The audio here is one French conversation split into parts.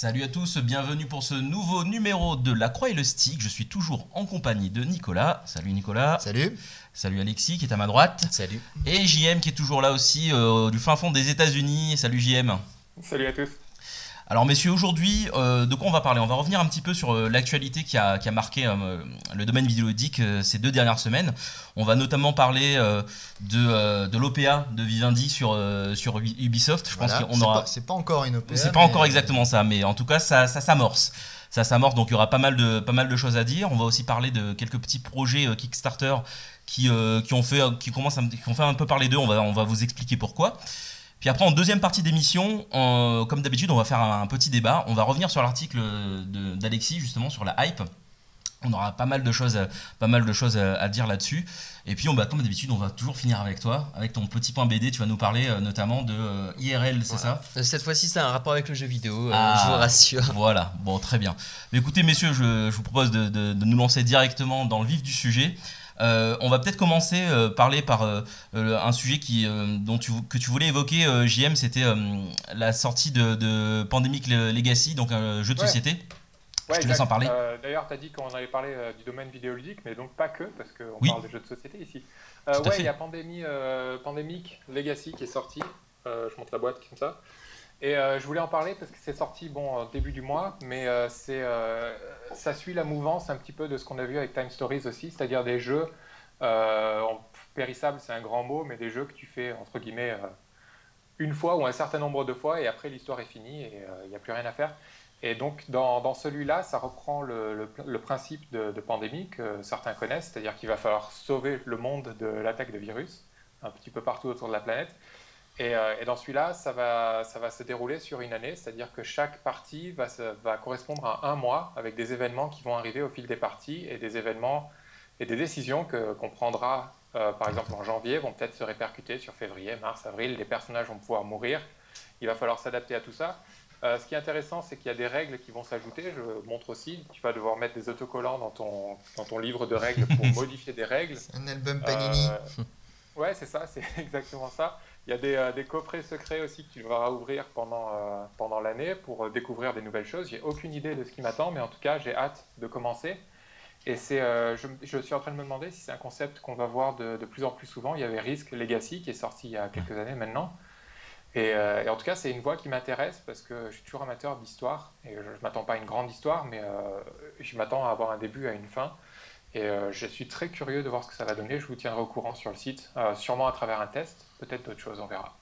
Salut à tous, bienvenue pour ce nouveau numéro de La Croix et le Stick. Je suis toujours en compagnie de Nicolas. Salut Nicolas. Salut. Salut Alexis qui est à ma droite. Salut. Et JM qui est toujours là aussi euh, du fin fond des États-Unis. Salut JM. Salut à tous. Alors messieurs, aujourd'hui, euh, de quoi on va parler? On va revenir un petit peu sur euh, l'actualité qui a, qui a marqué euh, le domaine vidéoludique ces deux dernières semaines. On va notamment parler de, de l'OPA de Vivendi sur, sur Ubisoft. Je pense qu'on aura. C'est pas, encore une OPA. C'est pas encore exactement ça, mais en tout cas, ça, ça s'amorce. Ça s'amorce, donc il y aura pas mal, de, pas mal de choses à dire. On va aussi parler de quelques petits projets Kickstarter qui, qui, ont fait, qui, commencent qui ont fait un peu parler d'eux. On va, on va vous expliquer pourquoi. Puis après, en deuxième partie d'émission, comme d'habitude, on va faire un, petit débat. On va revenir sur l'article d'Alexis, justement, sur la hype. On aura pas mal de choses, pas mal de choses à, dire là-dessus. Et puis, on, bah, comme d'habitude, on va toujours finir avec toi, avec ton petit point BD. Tu vas nous parler euh, notamment de euh, IRL, c'est ça? Cette fois-ci, c'est un rapport avec le jeu vidéo, euh, ah, je vous rassure. Voilà, bon, très bien. Mais écoutez, messieurs, je, vous propose de, de, nous lancer directement dans le vif du sujet. Euh, on va peut-être commencer euh, parler par euh, un sujet qui, dont tu, que tu voulais évoquer, JM, c'était la sortie de, Pandemic Legacy, donc un jeu de société. je te laisse en parler. D'ailleurs, tu as dit qu'on allait parler du domaine vidéoludique, mais donc pas que, parce qu'on parle de jeux de société ici. ouais, il y a Pandemic Legacy qui est sorti. je monte la boîte comme ça. Et je voulais en parler parce que c'est sorti bon début du mois, mais c'est ça suit la mouvance un petit peu de ce qu'on a vu avec Time Stories aussi, c'est-à-dire des jeux euh, périssables, c'est un grand mot, mais des jeux que tu fais entre guillemets euh, une fois ou un certain nombre de fois et après l'histoire est finie et euh, il n'y a plus rien à faire. Et donc dans, celui-là, ça reprend le, principe de, pandémie que certains connaissent, c'est-à-dire qu'il va falloir sauver le monde de l'attaque de virus un petit peu partout autour de la planète. Euh, et, dans celui-là, ça va, ça va se dérouler sur une année, c'est-à-dire que chaque partie va, va, correspondre à un mois avec des événements qui vont arriver au fil des parties et des événements et des décisions qu'on prendra, euh, par exemple en janvier, vont peut-être se répercuter sur février, mars, avril. Les personnages vont pouvoir mourir. Il va falloir s'adapter à tout ça. Euh, ce qui est intéressant, c'est qu'il y a des règles qui vont s'ajouter. Je montre aussi, tu vas devoir mettre des autocollants dans ton, dans ton livre de règles pour modifier des règles. Un album Panini. ouais, c'est ça, c'est exactement ça. Il y a des, euh, des, coffrets secrets aussi que tu vas ouvrir pendant, euh, pendant l'année pour euh, découvrir des nouvelles choses. J'ai aucune idée de ce qui m'attend, mais en tout cas, j'ai hâte de commencer. Et c'est, je, je, suis en train de me demander si c'est un concept qu'on va voir de, de, plus en plus souvent. Il y avait Risk Legacy qui est sorti il y a quelques années maintenant. Et, et en tout cas, c'est une voie qui m'intéresse parce que je suis toujours amateur d'histoire. Et je ne m'attends pas à une grande histoire, mais je m'attends à avoir un début, à une fin. Et euh, je suis très curieux de voir ce que ça va donner. Je vous tiendrai au courant sur le site, euh, sûrement à travers un test, peut-être d'autres choses, on verra.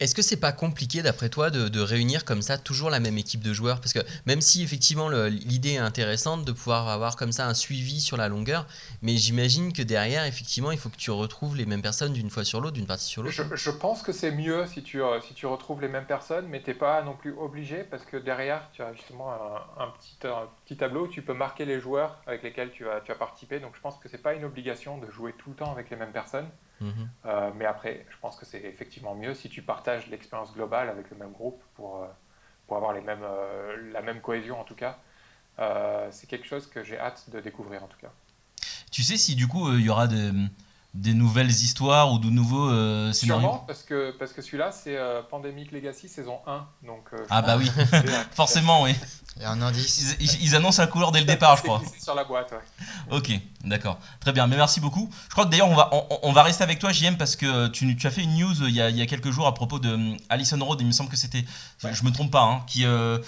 Est-ce que c'est pas compliqué d'après toi de, réunir comme ça toujours la même équipe de joueurs? Parce que même si effectivement l'idée est intéressante de pouvoir avoir comme ça un suivi sur la longueur, mais j'imagine que derrière effectivement il faut que tu retrouves les mêmes personnes d'une fois sur l'autre, d'une partie sur l'autre. Je, pense que c'est mieux si tu, euh, si tu retrouves les mêmes personnes, mais t'es pas non plus obligé parce que derrière tu as justement un, petit, petit tableau où tu peux marquer les joueurs avec lesquels tu as, tu as participé. Donc je pense que c'est pas une obligation de jouer tout le temps avec les mêmes personnes. Mhm. Euh, mais après, je pense que c'est effectivement mieux si tu partages l'expérience globale avec le même groupe pour, euh, pour avoir les mêmes, euh, la même cohésion en tout cas. c'est quelque chose que j'ai hâte de découvrir en tout cas. Tu sais si du coup il y aura des, des, nouvelles histoires ou de nouveaux scénarios? Sûrement, parce que, parce que celui-là c'est Pandemic Legacy saison 1. Donc, ah bah oui, forcément oui. Il y a un indice. Ils, annoncent la couleur dès le départ, je crois. sur la boîte, ouais. Ok, d'accord. Très bien, mais merci beaucoup. Je crois que d'ailleurs, on va, on, va rester avec toi, JM, parce que tu, tu, as fait une news euh, il y, a, il y, a, quelques jours à propos de euh, Alison Road, il me semble que c'était, je me trompe pas, hein, qui, euh,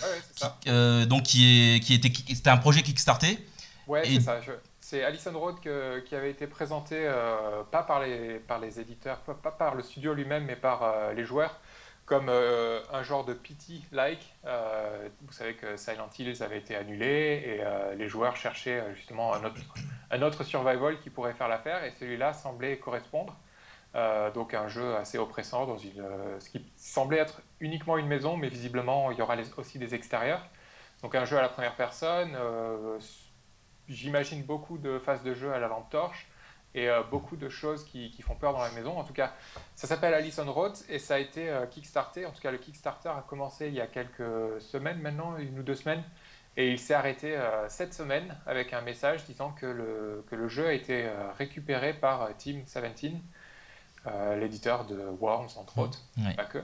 euh, donc qui, est, qui était, c'était un projet Kickstarter. Ouais, c'est ça. C'est Alison Road qui avait été présenté, pas par les, par les éditeurs, pas, par le studio lui-même, mais par les joueurs comme euh, un genre de pity-like. Euh, vous savez que Silent Hills avait été annulé et euh, les joueurs cherchaient justement un autre, survival qui pourrait faire l'affaire et celui-là semblait correspondre. donc un jeu assez oppressant dans une, ce qui semblait être uniquement une maison, mais visiblement il y aura aussi des extérieurs. Donc un jeu à la première personne. J'imagine beaucoup de phases de jeu à la lampe torche et euh, beaucoup de choses qui, qui, font peur dans la maison. En tout cas, ça s'appelle Allison Road et ça a été euh, kickstarté. En tout cas, le Kickstarter a commencé il y a quelques semaines maintenant, une ou deux semaines, et il s'est arrêté euh, cette semaine avec un message disant que le, que le jeu a été récupéré par Team 17, l'éditeur de Worms entre autres, pas que.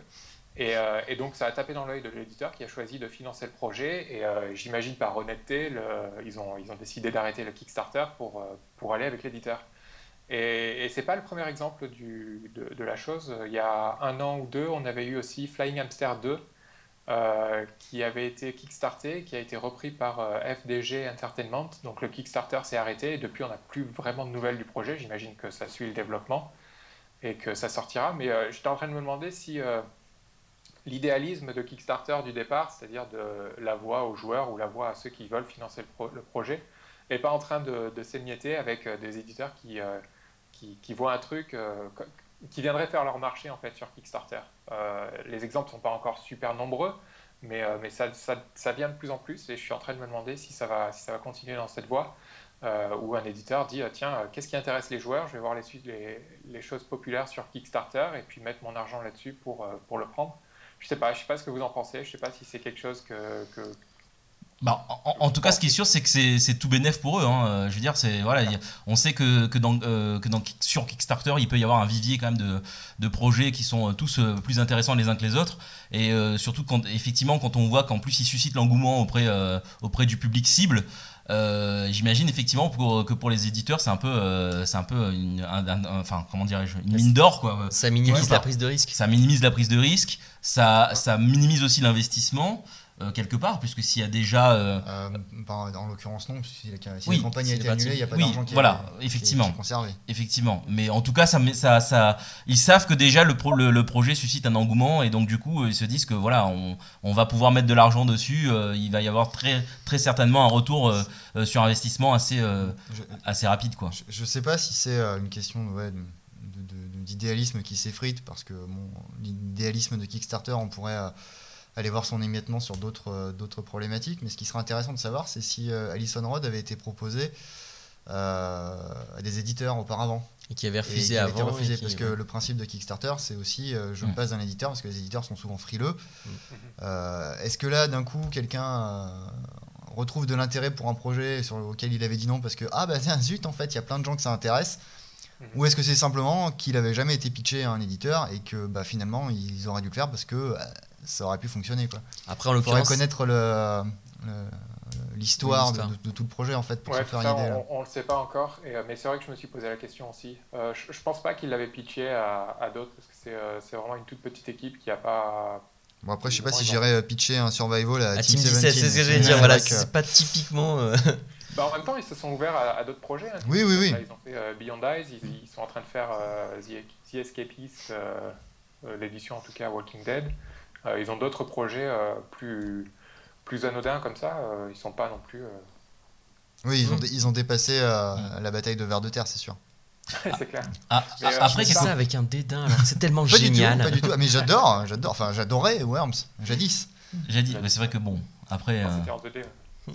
Et, donc ça a tapé dans l'œil de l'éditeur qui a choisi de financer le projet. Et j'imagine par honnêteté, ils, ont, ils ont décidé d'arrêter le Kickstarter pour, pour aller avec l'éditeur. Et, et ce n'est pas le premier exemple de, la chose. Il y a un an ou deux, on avait eu aussi Flying Hamster 2, euh, qui avait été kickstarté, qui a été repris par euh, FDG Entertainment. Donc le Kickstarter s'est arrêté et depuis on n'a plus vraiment de nouvelles du projet. J'imagine que ça suit le développement et que ça sortira. Mais euh, j'étais en train de me demander si l'idéalisme de Kickstarter du départ, c'est-à-dire de la voix aux joueurs ou la voix à ceux qui veulent financer le, projet, n'est pas en train de s'émietter avec des éditeurs qui, qui, voient un truc qui viendraient faire leur marché en fait sur Kickstarter. Euh, les exemples ne sont pas encore super nombreux, mais, euh, mais ça, ça, ça, vient de plus en plus et je suis en train de me demander si ça va, si ça va continuer dans cette voie, euh, où un éditeur dit tiens, qu'est-ce qui intéresse les joueurs? Je vais voir les, les, les, choses populaires sur Kickstarter et puis mettre mon argent là-dessus pour, pour le prendre. Je sais pas, je sais pas ce que vous en pensez, je sais pas si c'est quelque chose que bah, en, tout cas, ce qui est sûr, c'est que c'est tout bénéf pour eux. Hein. Euh, je veux dire, c'est voilà, on sait que, que, dans, euh, que dans, sur Kickstarter, il peut y avoir un vivier quand même de, de projets qui sont euh, tous plus intéressants les uns que les autres. Et surtout, quand, effectivement, quand on voit qu'en plus ils suscitent l'engouement auprès, auprès du public cible, j'imagine effectivement pour, que pour les éditeurs, c'est un peu, c'est un peu une, enfin, comment dirais-je, une mine d'or. Quoi. Ça minimise la prise de risque. Ça minimise la prise de risque, ça, ça minimise aussi l'investissement. Euh, quelque part, puisque s'il y a déjà. Euh, euh, en l'occurrence, non, si la, campagne a été annulée, il n'y a pas oui, d'argent qui, voilà, effectivement, conservé. Effectivement, mais en tout cas, ça, ça, ça, ils savent que déjà le, le, projet suscite un engouement et donc du coup, ils se disent que voilà, on, on va pouvoir mettre de l'argent dessus, il va y avoir très, très certainement un retour sur investissement assez, assez rapide. Quoi. Je ne sais pas si c'est une question d'idéalisme qui s'effrite, parce que bon, l'idéalisme de Kickstarter, on pourrait aller voir son émiettement sur d'autres euh, d'autres problématiques. Mais ce qui serait intéressant de savoir, c'est si euh, Alison Road avait été proposé euh, à des éditeurs auparavant. Et qui avait refusé avant. refusé, parce que le principe de Kickstarter, c'est aussi je me mm. passe d'un éditeur, parce que les éditeurs sont souvent frileux. Mm. Est-ce que là, d'un coup, quelqu'un retrouve de l'intérêt pour un projet sur lequel il avait dit non parce que, ah bah zut, en fait, il y a plein de gens que ça intéresse mm. ou est-ce que c'est simplement qu'il avait jamais été pitché à un éditeur et que bah, finalement ils auraient dû le faire parce que ça aurait pu fonctionner. Quoi. Après, on pourrait connaître le, l'histoire de, tout le projet en fait pour se faire une idée. On, ne le sait pas encore, et, euh, mais c'est vrai que je me suis posé la question aussi. Euh, je, ne pense pas qu'il l'avait pitché à, d'autres parce que c'est, euh, c'est vraiment une toute petite équipe qui a pas. Bon après je sais pas si j'irais pitcher un survival à, Team, 17, c'est ce que j'allais dire. Voilà, c'est pas typiquement. Bah, en même temps, ils se sont ouverts à, d'autres projets. Hein. oui, oui, oui. ils ont fait Beyond Eyes, ils, sont en train de faire The, The Escapist, l'édition en tout cas Walking Dead. Euh, ils ont d'autres projets euh, plus, plus anodins comme ça. Euh, ils sont pas non plus. Oui, ils ont, ils ont dépassé la bataille de Ver de Terre, c'est sûr. c'est clair. Ah, après, c'est ça avec un dédain. C'est tellement génial. pas du tout. Mais j'adore, j'adore. Enfin, j'adorais Worms, jadis. Jadis. Mais c'est vrai que bon, après. C'était en 2D.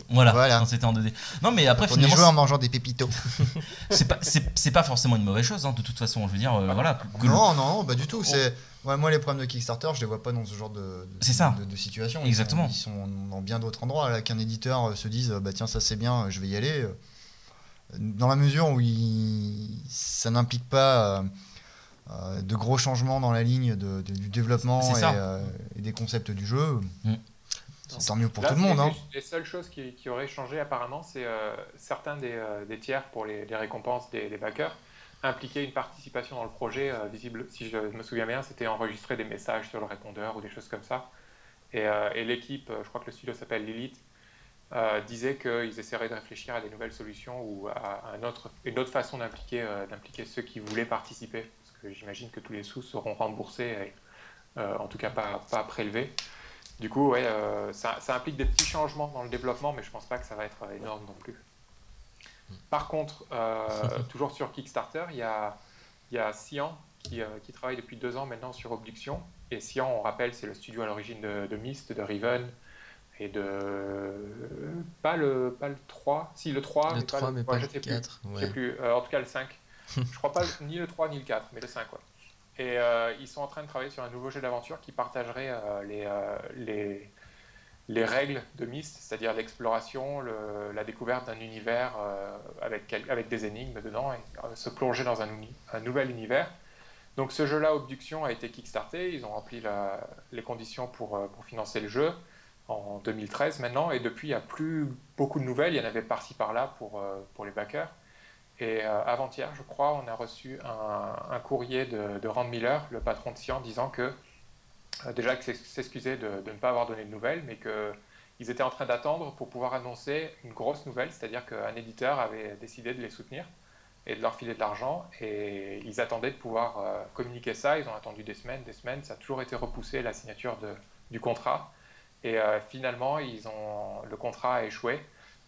Voilà, voilà. quand c'était en 2D. Non, mais après, on finalement. joué en mangeant des pépitos. c'est pas, c'est, pas forcément une mauvaise chose, hein, de toute façon. Je veux dire, euh, voilà. non, non, pas du tout. C'est. Ouais, moi, les problèmes de Kickstarter, je les vois pas dans ce genre de, de, de, situation. Exactement. Ils sont, dans bien d'autres endroits. Là, qu'un éditeur euh, se dise, bah tiens, ça c'est bien, je vais y aller. Euh, dans la mesure où il, ça n'implique pas de gros changements dans la ligne de, du développement et, et, des concepts du jeu. Mm. C'est tant mieux pour tout le monde. Les, hein. les seules choses qui, qui auraient changé apparemment, c'est euh, certains des, euh, des, tiers pour les, les récompenses des, des, backers impliquaient une participation dans le projet euh, visible. Si je me souviens bien, c'était enregistrer des messages sur le répondeur ou des choses comme ça. Et, et l'équipe, je crois que le studio s'appelle Lilith, disait qu'ils essaieraient de réfléchir à des nouvelles solutions ou à, une autre façon d'impliquer ceux qui voulaient participer. Parce que j'imagine que tous les sous seront remboursés, en tout cas pas, pas prélevés. Du coup, ouais, euh, ça, implique des petits changements dans le développement, mais je pense pas que ça va être énorme non plus. Par contre, euh, toujours sur Kickstarter, il y a, il y a Cyan qui, euh, qui, travaille depuis deux ans maintenant sur Obduction. Et Cyan, on rappelle, c'est le studio à l'origine de, de, Myst, de Riven et de. Pas le, pas le 3, si le 3, le mais 3, pas le, mais pas le 4. Je sais plus. en tout cas, le 5. je crois pas ni le 3 ni le 4, mais le 5, ouais. Et euh, ils sont en train de travailler sur un nouveau jeu d'aventure qui partagerait euh, les, euh, les, les, règles de Myst, c'est-à-dire l'exploration, la découverte d'un univers avec, avec des énigmes dedans, et se plonger dans un, nouvel univers. Donc ce jeu-là, Obduction, a été kickstarté. Ils ont rempli les conditions pour, euh, pour, financer le jeu en 2013 maintenant. Et depuis, il n'y a plus beaucoup de nouvelles. Il y en avait par-ci par-là pour, euh, les backers. Et euh, avant-hier, je crois, on a reçu un, courrier de, de, Rand Miller, le patron de Cyan, disant que déjà que s'excusait de, ne pas avoir donné de nouvelles, mais qu'ils étaient en train d'attendre pour pouvoir annoncer une grosse nouvelle, c'est-à-dire qu'un éditeur avait décidé de les soutenir et de leur filer de l'argent. Et ils attendaient de pouvoir euh, communiquer ça. Ils ont attendu des semaines, des semaines. Ça a toujours été repoussé, la signature de, du contrat. Et euh, finalement, ils ont, le contrat a échoué.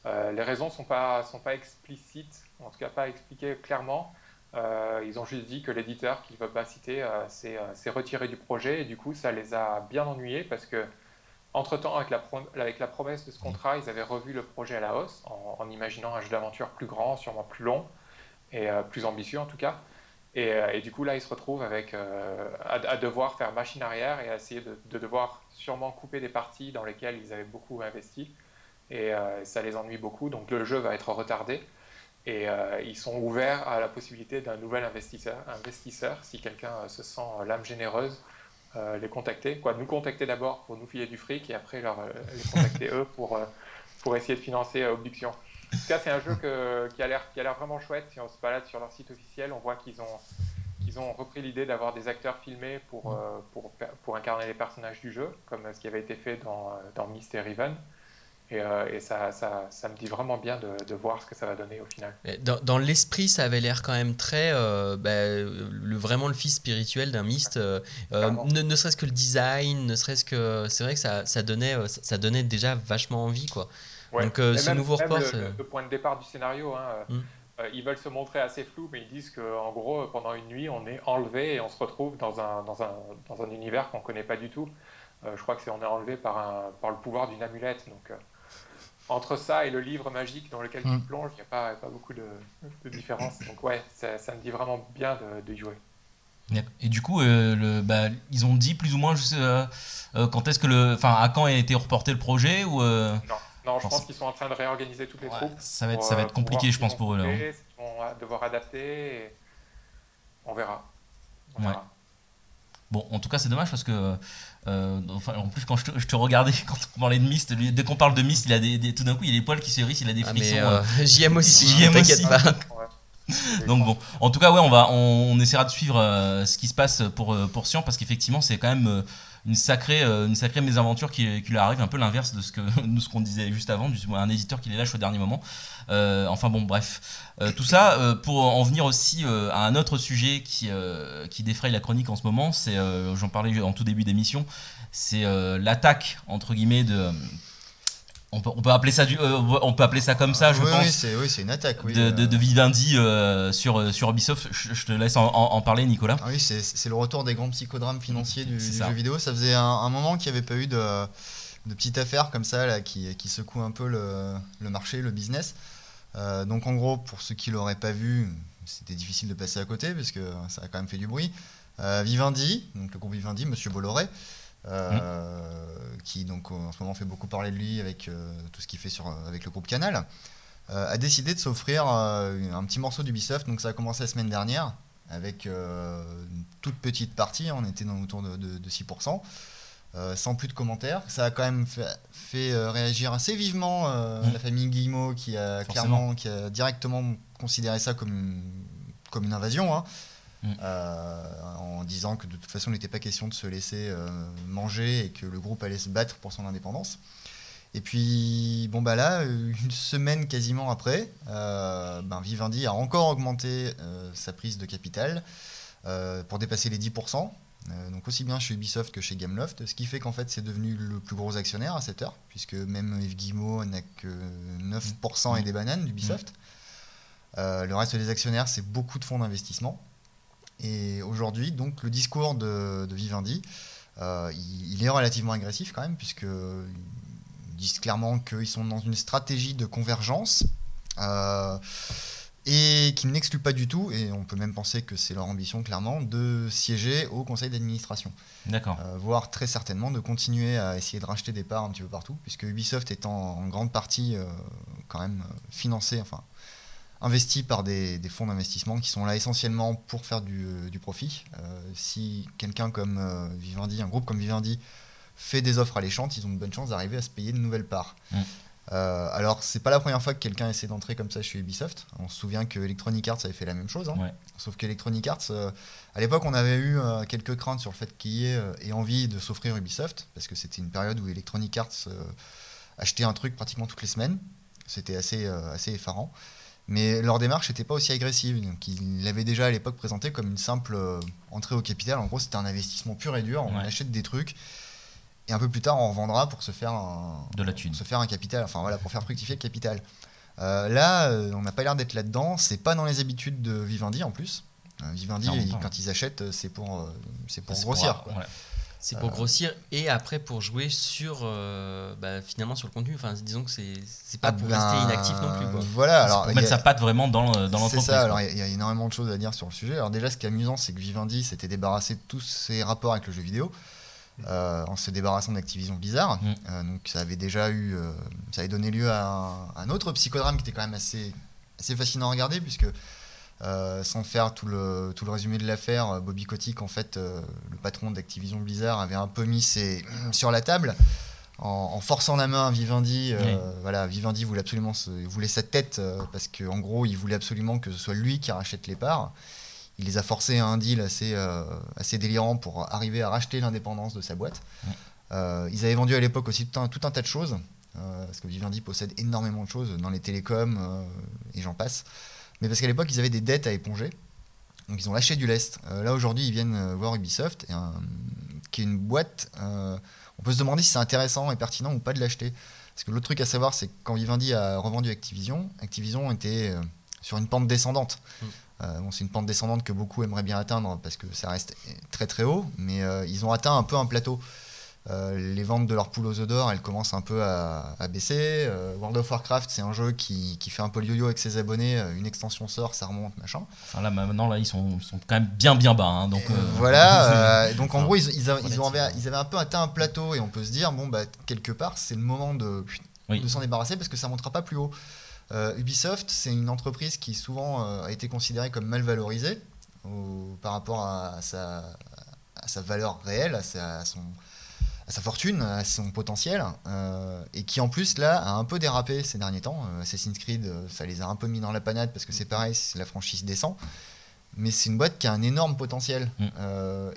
Euh, les raisons ne sont pas, sont pas explicites, en tout cas pas expliquées clairement. Ils ont juste dit que l'éditeur, qu'il ne veut pas citer, s'est retiré du projet. Et du coup, ça les a bien ennuyés parce que entre-temps, avec la, promesse de ce contrat, ils avaient revu le projet à la hausse en, imaginant un jeu d'aventure plus grand, sûrement plus long et euh, plus ambitieux en tout cas. Et, euh, du coup, là, ils se retrouvent avec, euh, à, devoir faire machine arrière et à essayer de, devoir sûrement couper des parties dans lesquelles ils avaient beaucoup investi. Et ça les ennuie beaucoup, donc le jeu va être retardé. Et ils sont ouverts à la possibilité d'un nouvel investisseur, investisseur si quelqu'un se sent l'âme généreuse, les contacter. Quoi, nous contacter d'abord pour nous filer du fric et après leur, les contacter eux pour, pour essayer de financer Obduction. En tout cas, c'est un jeu qui a l'air vraiment chouette. Si on se balade sur leur site officiel, on voit qu'ils ont, qu'ils ont repris l'idée d'avoir des acteurs filmés pour, euh, pour, pour, incarner les personnages du jeu, comme ce qui avait été fait dans, dans Myst et Riven. Et, euh, et ça, ça, ça, me dit vraiment bien de, de, voir ce que ça va donner au final. Dans, dans l'esprit, ça avait l'air quand même très. Euh, bah, le, vraiment le fils spirituel d'un Myst. ne, ne serait-ce que le design, ne serait-ce que. C'est vrai que ça, ça, donnait, ça donnait déjà vachement envie, quoi. Donc euh, ce nouveau report. Le, le, point de départ du scénario, hein, euh, hmm. euh, ils veulent se montrer assez flous, mais ils disent qu'en gros, pendant une nuit, on est enlevé et on se retrouve dans un, dans un, dans un univers qu'on ne connaît pas du tout. je crois que c'est on est enlevé par, un, par le pouvoir d'une amulette. Donc entre ça et le livre magique dans lequel tu hmm. plonges, il n'y a pas, pas, beaucoup de, de, différence. Donc ouais, ça, ça, me dit vraiment bien de, de jouer. Et du coup, le, bah, ils ont dit plus ou moins quand est-ce que le, enfin, à quand a été reporté le projet ou Non, non, je pense qu'ils sont en train de réorganiser toutes les troupes. Ça va être, ça va être compliqué, je pense, pour eux. Là, hein. Ils vont devoir adapter. On verra. Bon, en tout cas, c'est dommage parce que, euh, enfin, en plus, quand je te, je te, regardais, quand on parlait de Myst, dès qu'on parle de Myst, il a des, tout d'un coup, il a des poils qui se hérissent, il a des ah, frissons. Euh, j'aime aussi, t'inquiète pas. Donc bon, en tout cas, ouais, on va, on, essaiera de suivre euh, ce qui se passe pour pour Sion parce qu'effectivement, c'est quand même une sacrée, euh, une sacrée mésaventure qui, qui lui arrive, un peu l'inverse de ce que qu'on disait juste avant, un éditeur qui les lâche au dernier moment. Euh, enfin bon, bref. Euh, tout ça pour en venir aussi à un autre sujet qui, qui défraye la chronique en ce moment, c'est, j'en parlais en tout début d'émission, c'est l'attaque, entre guillemets, de on peut, on peut, appeler ça du, euh, on peut appeler ça comme ça, je pense. Oui, c'est oui, une attaque. Oui, de, de, de Vivendi euh, sur, euh, sur Ubisoft. Je, te laisse en, en, parler, Nicolas. Ah oui, c'est le retour des grands psychodrames financiers du, jeu vidéo. Ça faisait un, moment qu'il n'y avait pas eu de, de petites affaires comme ça là, qui, qui secouent un peu le, le marché, le business. donc en gros, pour ceux qui l'auraient pas vu, c'était difficile de passer à côté parce que ça a quand même fait du bruit. Vivendi, donc le groupe Vivendi, Monsieur Bolloré. Euh, qui donc en ce moment fait beaucoup parler de lui avec euh, tout ce qu'il fait sur, avec le groupe Canal, euh, a décidé de s'offrir un petit morceau d'Ubisoft. Donc ça a commencé la semaine dernière avec une toute petite partie, on était dans autour de, de, 6%. sans plus de commentaires. Ça a quand même fait, réagir assez vivement mmh. la famille Guillemot qui a clairement, qui a directement considéré ça comme une, comme une invasion. Hein. Euh, en disant que de toute façon il n'était pas question de se laisser euh, manger et que le groupe allait se battre pour son indépendance. Et puis, bon, bah là, une semaine quasiment après, euh, ben Vivendi a encore augmenté sa prise de capital pour dépasser les 10%. donc aussi bien chez Ubisoft que chez Gameloft, ce qui fait qu'en fait c'est devenu le plus gros actionnaire à cette heure, puisque même Yves Guillemot n'a que 9% et des bananes d'Ubisoft. le reste des actionnaires, c'est beaucoup de fonds d'investissement. Et aujourd'hui, donc, le discours de, Vivendi, euh, il, est relativement agressif quand même, puisqu'ils disent clairement qu'ils sont dans une stratégie de convergence. Euh, et qui n'exclut pas du tout, et on peut même penser que c'est leur ambition clairement, de siéger au conseil d'administration. D'accord. Euh, voire très certainement de continuer à essayer de racheter des parts un petit peu partout, puisque Ubisoft étant en grande partie quand même financé, enfin investis par des, fonds d'investissement qui sont là essentiellement pour faire du, profit. si quelqu'un comme Vivendi, un groupe comme Vivendi, fait des offres alléchantes, ils ont de bonnes chances d'arriver à se payer de nouvelles parts. Mm. Euh, alors, c'est pas la première fois que quelqu'un essaie d'entrer comme ça chez Ubisoft. On se souvient que Electronic Arts avait fait la même chose. Hein. Sauf qu'Electronic Arts, euh, à l'époque, on avait eu euh, quelques craintes sur le fait qu'il y ait, envie de s'offrir Ubisoft, parce que c'était une période où Electronic Arts achetait un truc pratiquement toutes les semaines. C'était assez, assez effarant. Mais leur démarche n'était pas aussi agressive. Donc, ils l'avaient déjà à l'époque présenté comme une simple entrée au capital. En gros, c'était un investissement pur et dur. On achète des trucs et un peu plus tard, on revendra pour se faire un, de la thune. se faire un capital, enfin voilà, pour faire fructifier le capital. Euh, là, euh, on n'a pas l'air d'être là-dedans. C'est pas dans les habitudes de Vivendi en plus. Euh, Vivendi, quand ils achètent, c'est pour, c'est pour grossir. C'est pour grossir et après pour jouer sur bah, finalement sur le contenu. Enfin, disons que c'est, c'est pas ah pour rester ben, inactif non plus. Quoi. Voilà. Alors, pour mettre sa patte vraiment dans, dans l'entreprise. C'est ça. Alors il y, a énormément de choses à dire sur le sujet. Alors déjà, ce qui est amusant, c'est que Vivendi s'était débarrassé de tous ses rapports avec le jeu vidéo. Euh, en se débarrassant d'Activision Blizzard. Mm. Euh, donc ça avait déjà eu, euh, ça avait donné lieu à un, autre psychodrame qui était quand même assez, assez fascinant à regarder puisque sans faire tout le, tout le résumé de l'affaire, Bobby Kotick, en fait, le patron d'Activision Blizzard, avait un peu mis ses, sur la table en, forçant la main à Vivendi. Voilà, Vivendi voulait absolument voulait sa tête parce qu'en gros, il voulait absolument que ce soit lui qui rachète les parts il les a forcés à un deal assez, euh, assez délirant pour arriver à racheter l'indépendance de sa boîte. Euh, ils avaient vendu à l'époque aussi tout un, tout un, tas de choses, euh, parce que Vivendi possède énormément de choses dans les télécoms et j'en passe. Mais parce qu'à l'époque, ils avaient des dettes à éponger. Donc ils ont lâché du lest. là aujourd'hui, ils viennent voir Ubisoft, qui est une boîte. on peut se demander si c'est intéressant et pertinent ou pas de l'acheter. Parce que l'autre truc à savoir, c'est que quand Vivendi a revendu Activision, Activision était sur une pente descendante. Mm. Euh, c'est une pente descendante que beaucoup aimeraient bien atteindre parce que ça reste très très haut, mais euh, ils ont atteint un peu un plateau. Euh, les ventes de leurs poules aux œufs d'or, elles commencent un peu à, baisser. World of Warcraft, c'est un jeu qui, fait un peu le yo-yo avec ses abonnés. Une extension sort, ça remonte, machin. Enfin là, maintenant, là, ils sont, sont quand même bien bien bas. Hein, donc, voilà. donc en gros, ils, ils, avaient, ils, avaient, un peu atteint un plateau et on peut se dire, bon, bah, quelque part, c'est le moment de, de s'en débarrasser parce que ça ne montera pas plus haut. Euh, Ubisoft, c'est une entreprise qui souvent euh, a été considérée comme mal valorisée par rapport à, sa, valeur réelle, à sa, fortune, à son potentiel, euh, et qui en plus là a un peu dérapé ces derniers temps. Assassin's Creed, ça les a un peu mis dans la panade parce que c'est pareil, la franchise descend. Mais c'est une boîte qui a un énorme potentiel. Mm.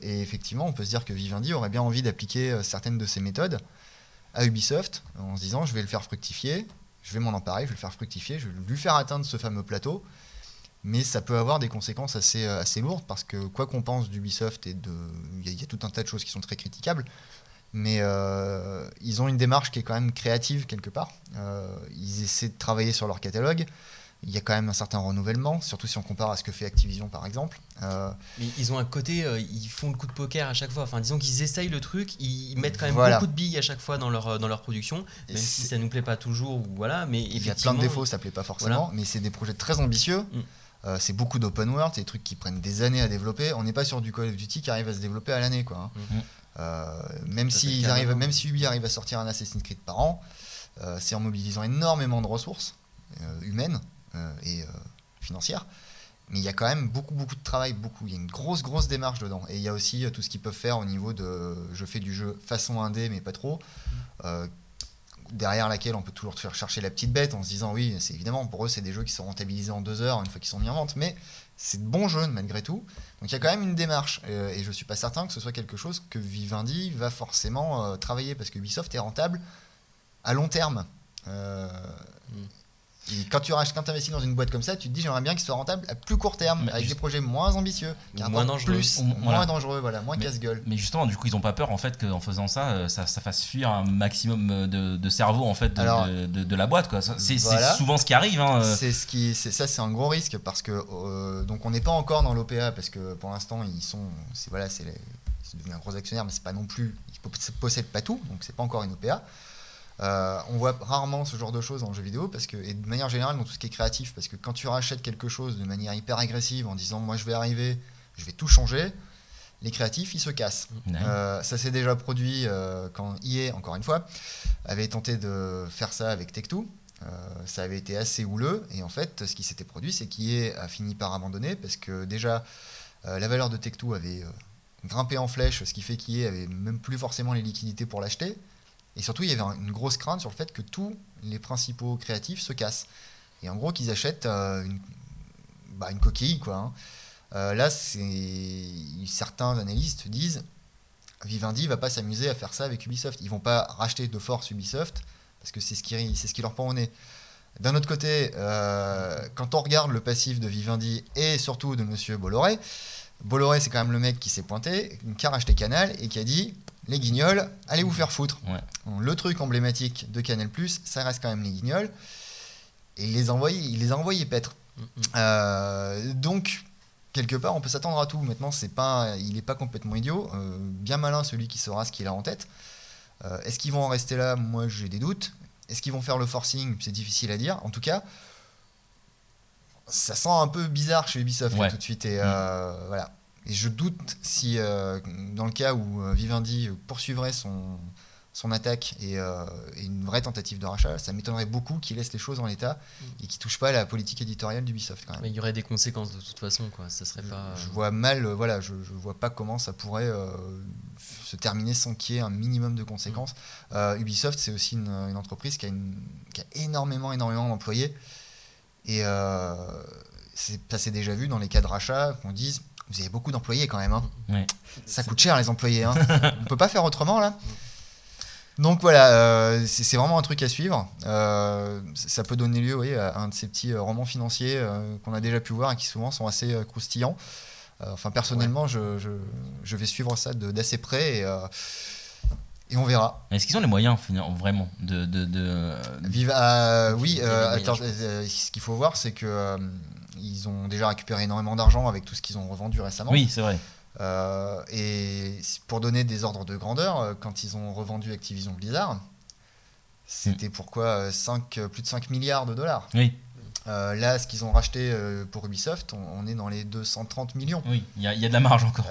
et effectivement, on peut se dire que Vivendi aurait bien envie d'appliquer certaines de ces méthodes à Ubisoft en se disant je vais le faire fructifier, je vais m'en emparer, je vais le faire fructifier, je vais lui faire atteindre ce fameux plateau. Mais ça peut avoir des conséquences assez, euh, assez lourdes parce que quoi qu'on pense d'Ubisoft, et de, il y, a tout un tas de choses qui sont très critiquables, mais euh, ils ont une démarche qui est quand même créative quelque part. Euh, ils essaient de travailler sur leur catalogue il y a quand même un certain renouvellement, surtout si on compare à ce que fait Activision par exemple. Euh, mais ils ont un côté, ils font le coup de poker à chaque fois. Enfin, disons qu'ils essayent le truc, ils mettent quand même beaucoup de billes à chaque fois dans leur, dans leur production, même si ça nous plaît pas toujours. Voilà, mais il y a plein de défauts, ça plaît pas forcément, mais c'est des projets très ambitieux. Mm. c'est beaucoup d'open world, c'est des trucs qui prennent des années à développer. On n'est pas sur du Call of Duty qui arrive à se développer à l'année, quoi. Hein. Mm. Même si arrivent, même si Ubi arrive à sortir un Assassin's Creed par an, c'est en mobilisant énormément de ressources humaines euh, et euh, financière. Mais il y a quand même beaucoup, beaucoup de travail, beaucoup. Il y a une grosse, grosse démarche dedans. Et il y a aussi euh, tout ce qu'ils peuvent faire au niveau de je fais du jeu façon indé, mais pas trop. derrière laquelle on peut toujours faire chercher la petite bête en se disant oui, c'est évidemment pour eux, c'est des jeux qui sont rentabilisés en deux heures une fois qu'ils sont mis en vente. Mais c'est de bons jeux malgré tout. Donc il y a quand même une démarche. et je ne suis pas certain que ce soit quelque chose que Vivendi va forcément travailler parce que Ubisoft est rentable à long terme. Mm quand tu quand investis dans une boîte comme ça, tu te dis j'aimerais bien qu'il soit rentable à plus court terme, avec des projets moins ambitieux, moins dangereux, plus, moins dangereux, voilà, moins casse-gueule. Mais justement, du coup, ils n'ont pas peur en fait qu'en faisant ça, euh, ça, ça, fasse fuir un maximum de, de cerveau en fait de, de, la boîte. C'est, souvent ce qui arrive. Hein, euh. C'est ce qui, c'est ça, c'est un gros risque parce que euh, donc on n'est pas encore dans l'OPA parce que pour l'instant ils sont, c'est voilà, c'est, devenu un gros actionnaire, mais c'est pas non plus, ils possèdent pas tout, donc c'est pas encore une OPA. Euh, on voit rarement ce genre de choses en jeu vidéo parce que, et de manière générale dans tout ce qui est créatif, parce que quand tu rachètes quelque chose de manière hyper agressive en disant moi je vais arriver, je vais tout changer, les créatifs ils se cassent. Euh, ça s'est déjà produit euh, quand EA, encore une fois, avait tenté de faire ça avec Tech2. ça avait été assez houleux, et en fait, ce qui s'était produit, c'est qu'IA a fini par abandonner, parce que déjà, la valeur de Tech2 avait grimpé en flèche, ce qui fait qu'IA avait même plus forcément les liquidités pour l'acheter. Et surtout, il y avait une grosse crainte sur le fait que tous les principaux créatifs se cassent. Et en gros, qu'ils achètent une, bah, une coquille, quoi. Hein. Euh, là, certains analystes disent Vivendi va pas s'amuser à faire ça avec Ubisoft. Ils vont pas racheter de force Ubisoft parce que c'est ce qui, ce qui leur prend au nez. D'un autre côté, euh, quand on regarde le passif de Vivendi et surtout de Monsieur Bolloré, Bolloré c'est quand même le mec qui s'est pointé, qui a racheté Canal et qui a dit les guignols, allez vous faire foutre. Le truc emblématique de Canal+, ça reste quand même les guignols. Et il les a envoyés, il les a envoyés paître. Mm. Euh, donc, quelque part, on peut s'attendre à tout. Maintenant, c'est pas, il n'est pas complètement idiot. Euh, bien malin celui qui saura ce qu'il a en tête. Euh, est-ce qu'ils vont en rester là? Moi, j'ai des doutes. Est-ce qu'ils vont faire le forcing? C'est difficile à dire. En tout cas, ça sent un peu bizarre chez Ubisoft tout de suite. Et mm. voilà. Et je doute si, dans le cas où Vivendi poursuivrait son, son attaque euh, et, une vraie tentative de rachat, ça m'étonnerait beaucoup qu'il laisse les choses en l'état mm. et qu'il touche pas à la politique éditoriale d'Ubisoft. Mais il y aurait des conséquences de toute façon, quoi. Ça serait pas. Je, vois mal, euh, voilà, je, je, vois pas comment ça pourrait euh, se terminer sans qu'il y ait un minimum de conséquences. Mm. Ubisoft, c'est aussi une, entreprise qui a, qui a, énormément, énormément d'employés et ça s'est déjà vu dans les cas de rachat qu'on dise vous avez beaucoup d'employés quand même. Hein. Ça coûte cher les employés. Hein. On peut pas faire autrement là. Donc voilà, euh, c'est vraiment un truc à suivre. Euh, ça peut donner lieu oui, à un de ces petits euh, romans financiers qu'on a déjà pu voir et qui souvent sont assez croustillants. enfin, personnellement, je, je, vais suivre ça d'assez près et, et, on verra. Est-ce qu'ils ont les moyens vraiment de. de, de... oui, ce qu'il faut voir, c'est que ils ont déjà récupéré énormément d'argent avec tout ce qu'ils ont revendu récemment. Oui, c'est vrai. Euh, et pour donner des ordres de grandeur, euh, quand ils ont revendu Activision Blizzard, c'était mm. pourquoi 5, euh, plus de 5 milliards de dollars. Oui. là, ce qu'ils ont racheté pour Ubisoft, on, est dans les 230 millions. Oui, il y, a de la marge encore.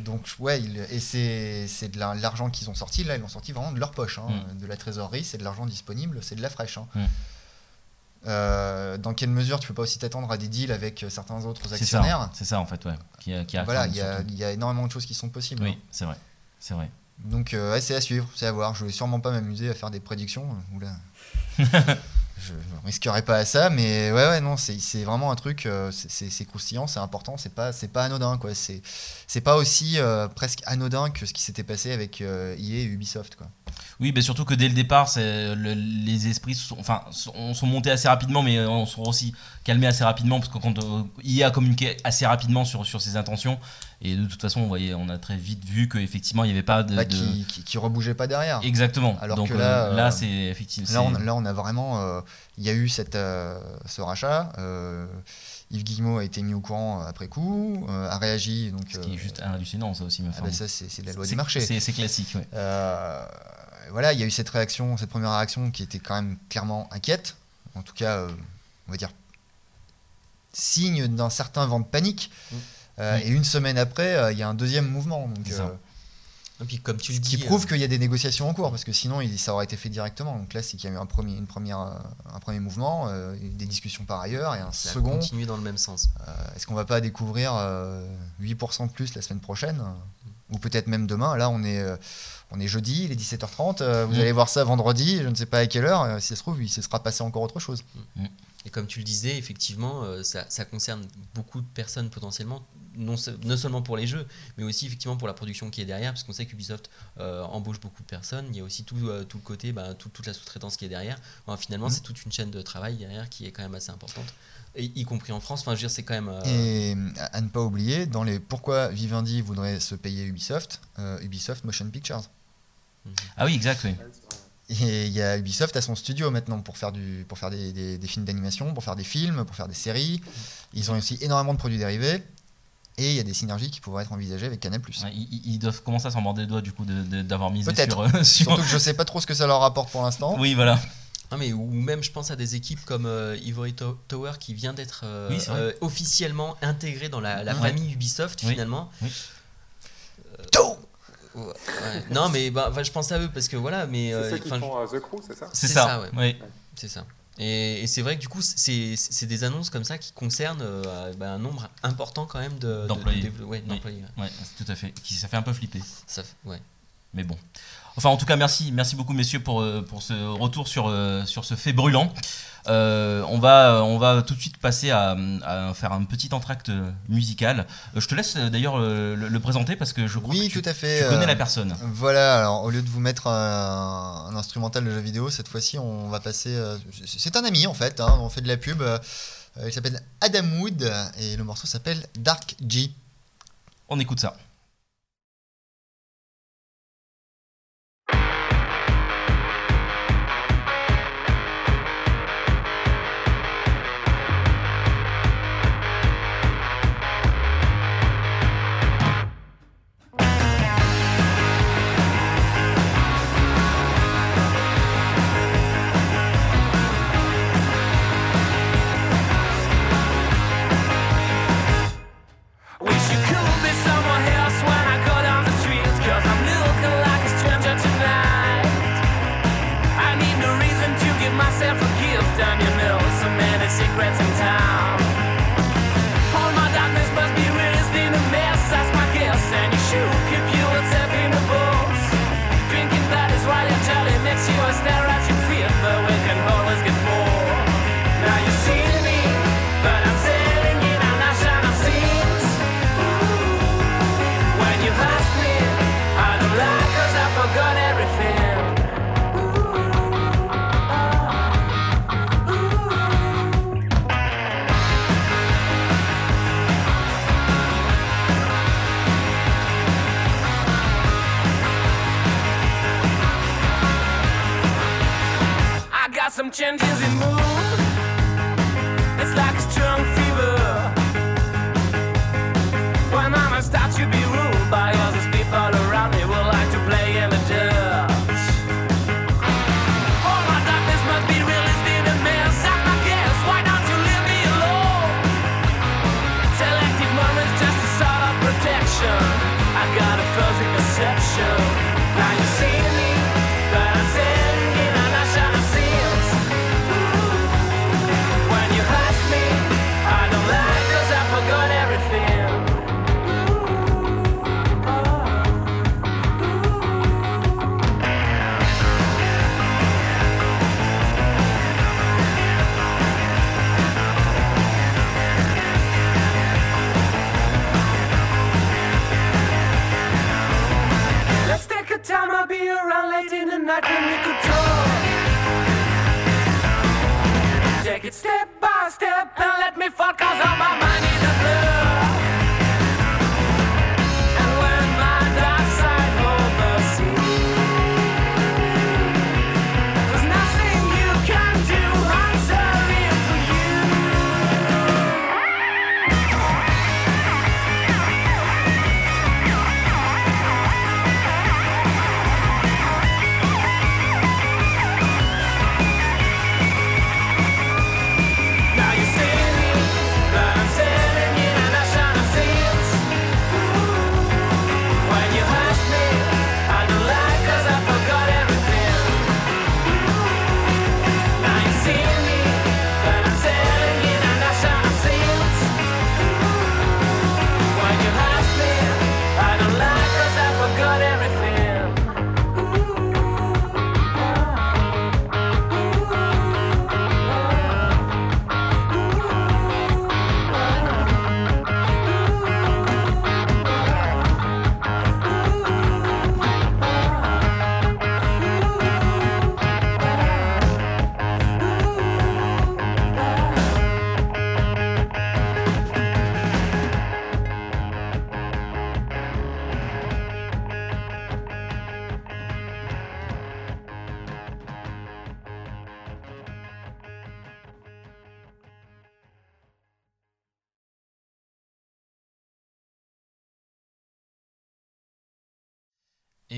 donc, ouais, et c'est de l'argent qu'ils ont sorti. Là, ils l'ont sorti vraiment de leur poche, hein, mm. de la trésorerie, c'est de l'argent disponible, c'est de la fraîche. Hein. Mm. Euh, dans quelle mesure tu peux pas aussi t'attendre à des deals avec euh, certains autres actionnaires C'est ça, en fait, ouais. Qui, voilà, il y, a énormément de choses qui sont possibles. Oui, c'est vrai, c'est vrai. Donc euh, c'est à suivre, c'est à voir. Je vais sûrement pas m'amuser à faire des prédictions. Oula. je ne risquerai pas à ça, mais ouais, ouais, non, c'est vraiment un truc, c'est croustillant, c'est important, c'est pas, pas anodin, quoi. C'est pas aussi presque anodin que ce qui s'était passé avec EA et Ubisoft, quoi. Oui, mais surtout que dès le départ, les esprits sont, enfin, sont, montés assez rapidement, mais on sont aussi calmés assez rapidement, parce que quand euh, il a communiqué assez rapidement sur, sur ses intentions, et de toute façon, on, voyait, on a très vite vu qu'effectivement, il n'y avait pas de. Bah, qui, qui, rebougeait pas derrière. Exactement. Alors Donc que là, là euh, c'est effectivement. Là on, là, on a vraiment. Euh, il y a eu cette, ce rachat. Yves Guillemot a été mis au courant après coup, a réagi. Donc, Ce qui est juste hallucinant, ça aussi, me ah bah ça, c'est la loi du marché. C'est classique, oui voilà, il y a eu cette réaction, cette première réaction qui était quand même clairement inquiète, en tout cas, euh, on va dire, signe d'un certain vent de panique. Mmh. Euh, et une semaine après, euh, il y a un deuxième mouvement. Donc, et puis, comme tu ce le qui prouve qu'il y a des négociations en cours, parce que sinon, ça aurait été fait directement. Donc là, c'est qu'il y a eu un premier, une première, un premier mouvement, des discussions par ailleurs, et un ça second. continuer dans le même sens. Est-ce qu'on va pas découvrir 8% de plus la semaine prochaine mmh. Ou peut-être même demain? Là, on est on est jeudi, il est 17h30, euh, vous mm. allez voir ça vendredi, je ne sais pas à quelle heure, euh, si ça se trouve, il se sera passé encore autre chose. Mm. Et comme tu le disais, effectivement, euh, ça, concerne beaucoup de personnes potentiellement, non, non, seulement pour les jeux, mais aussi effectivement pour la production qui est derrière, parce qu'on sait qu'Ubisoft embauche beaucoup de personnes. Il y a aussi tout, tout le côté, bah, toute la sous-traitance qui est derrière. finalement, mm. c'est toute une chaîne de travail derrière qui est quand même assez importante, et, y compris en France. Enfin, je veux dire, c'est quand même. Et à ne pas oublier, dans les pourquoi Vivendi voudrait se payer Ubisoft, Ubisoft Motion Pictures. Ah oui, exact, oui. Et il y a Ubisoft à son studio maintenant pour faire, du, pour faire des, des, films d'animation, pour faire des films, pour faire des séries. Ils ont aussi énormément de produits dérivés. Et il y a des synergies qui pourraient être envisagées avec Canal+. ils, doivent commencer à s'en mordre les doigts du coup d'avoir mis misé sur, euh, sur... Surtout que je sais pas trop ce que ça leur rapporte pour l'instant. Oui, voilà. mais, ou même je pense à des équipes comme euh, Ivory Tower qui vient d'être euh, officiellement intégrée dans la, famille Ubisoft finalement. Oui. Non, mais bah, je pense à eux parce que voilà, mais. C'est ceux qui font The Crew, c'est ça? C'est ça, ouais. C'est ça. Et, c'est vrai que du coup, c'est des annonces comme ça qui concernent bah, un nombre important quand même d'employés. De, ouais, ouais, tout à fait. Ça fait un peu flipper. Ça, ouais. Mais bon. Enfin, en tout cas, merci, merci beaucoup, messieurs, pour, pour ce retour sur, sur ce fait brûlant. Euh, on, va, on va tout de suite passer à, faire un petit entracte musical. Euh, je te laisse euh, d'ailleurs le, présenter parce que je crois oui, que tout à fait. tu connais la personne. Voilà, alors au lieu de vous mettre un, instrumental de jeu vidéo, cette fois-ci on va passer. c'est un ami en fait, hein, on fait de la pub. il s'appelle Adam Wood et le morceau s'appelle Dark G. On écoute ça. some changes in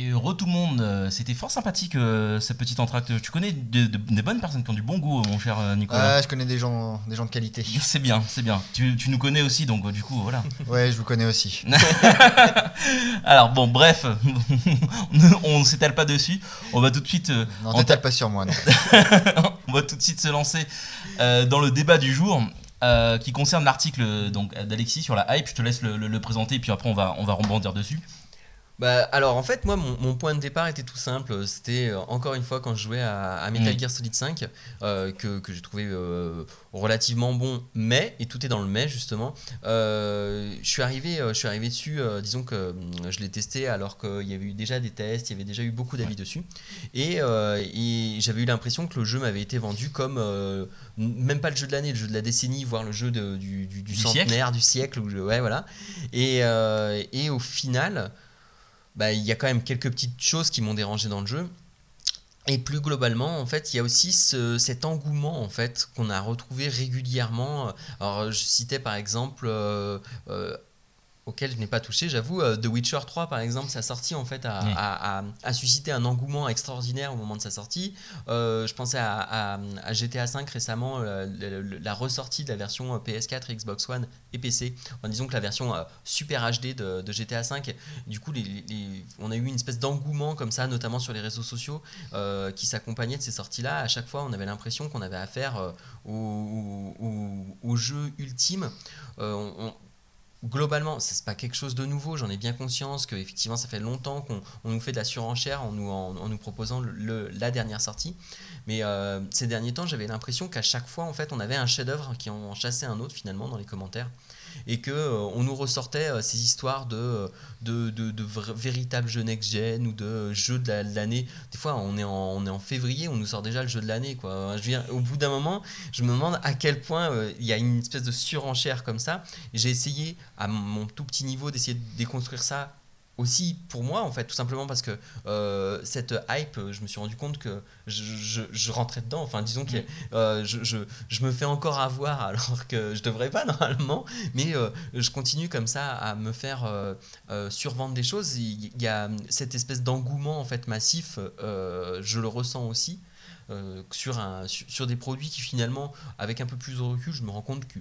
Et re tout le monde, euh, c'était fort sympathique euh, cette petite entracte. Tu connais des bonnes personnes qui ont du bon goût, mon cher euh, Nicolas Ouais, je connais des gens, des gens de qualité. C'est bien, c'est bien. Tu, tu, nous connais aussi, donc du coup, voilà. Ouais, je vous connais aussi. Alors bon, bref, on ne s'étale pas dessus. On va tout de suite. non, t'étale pas sur moi. Non. on va tout de suite se lancer dans le débat du jour. qui concerne l'article d'Alexis sur la hype, je te laisse le, le, présenter et puis après on va, on va rebondir dessus. Bah, alors en fait, moi, mon, point de départ était tout simple. C'était euh, encore une fois quand je jouais à, Metal Gear Solid 5, euh, que, que j'ai trouvé euh, relativement bon, mais, et tout est dans le mais justement, je, suis arrivé, je suis arrivé dessus, disons que je l'ai testé alors qu'il y avait eu déjà des tests, il y avait déjà eu beaucoup d'avis dessus, et, et j'avais eu l'impression que le jeu m'avait été vendu comme, même pas le jeu de l'année, le jeu de la décennie, voire le jeu de, du, du, centenaire, du siècle, ouais, voilà. Et, et au final bah, il y a quand même quelques petites choses qui m'ont dérangé dans le jeu. Et plus globalement, en fait, il y a aussi cet engouement en fait qu'on a retrouvé régulièrement. Alors, je citais par exemple euh, euh, auquel je n'ai pas touché, j'avoue. Euh, The Witcher 3, par exemple, sa sortie en fait a, suscité un engouement extraordinaire au moment de sa sortie. Euh, je pensais à, GTA 5 récemment, euh, la ressortie de la version PS4, Xbox One et PC. En disant que la version super HD de, GTA 5, du coup, on a eu une espèce d'engouement comme ça, notamment sur les réseaux sociaux, qui s'accompagnait de ces sorties-là. À chaque fois, on avait l'impression qu'on avait affaire au, au, jeu ultime. On, globalement, c'est pas quelque chose de nouveau. J'en ai bien conscience que effectivement, ça fait longtemps qu'on nous fait de la surenchère en nous, proposant la dernière sortie. Mais euh, ces derniers temps, j'avais l'impression qu'à chaque fois, en fait, on avait un chef-d'œuvre qui en chassait un autre finalement dans les commentaires et que euh, on nous ressortait euh, ces histoires de, de, de, de véritables jeux next-gen ou de jeux de l'année. Des fois, on est, en, on est en février, on nous sort déjà le jeu de l'année. Quoi. Je viens, au bout d'un moment, je me demande à quel point euh, il y a une espèce de surenchère comme ça. J'ai essayé, à mon tout petit niveau, d'essayer de déconstruire ça aussi pour moi en fait tout simplement parce que euh, cette hype je me suis rendu compte que je, je, rentrais dedans. Enfin disons que mm. euh, je, je, me fais encore avoir alors que je devrais pas normalement. Mais euh, je continue comme ça à me faire survendre des choses. Il y a cette espèce d'engouement en fait massif je le ressens aussi sur, un, sur, sur, des produits qui finalement avec un peu plus de recul je me rends compte que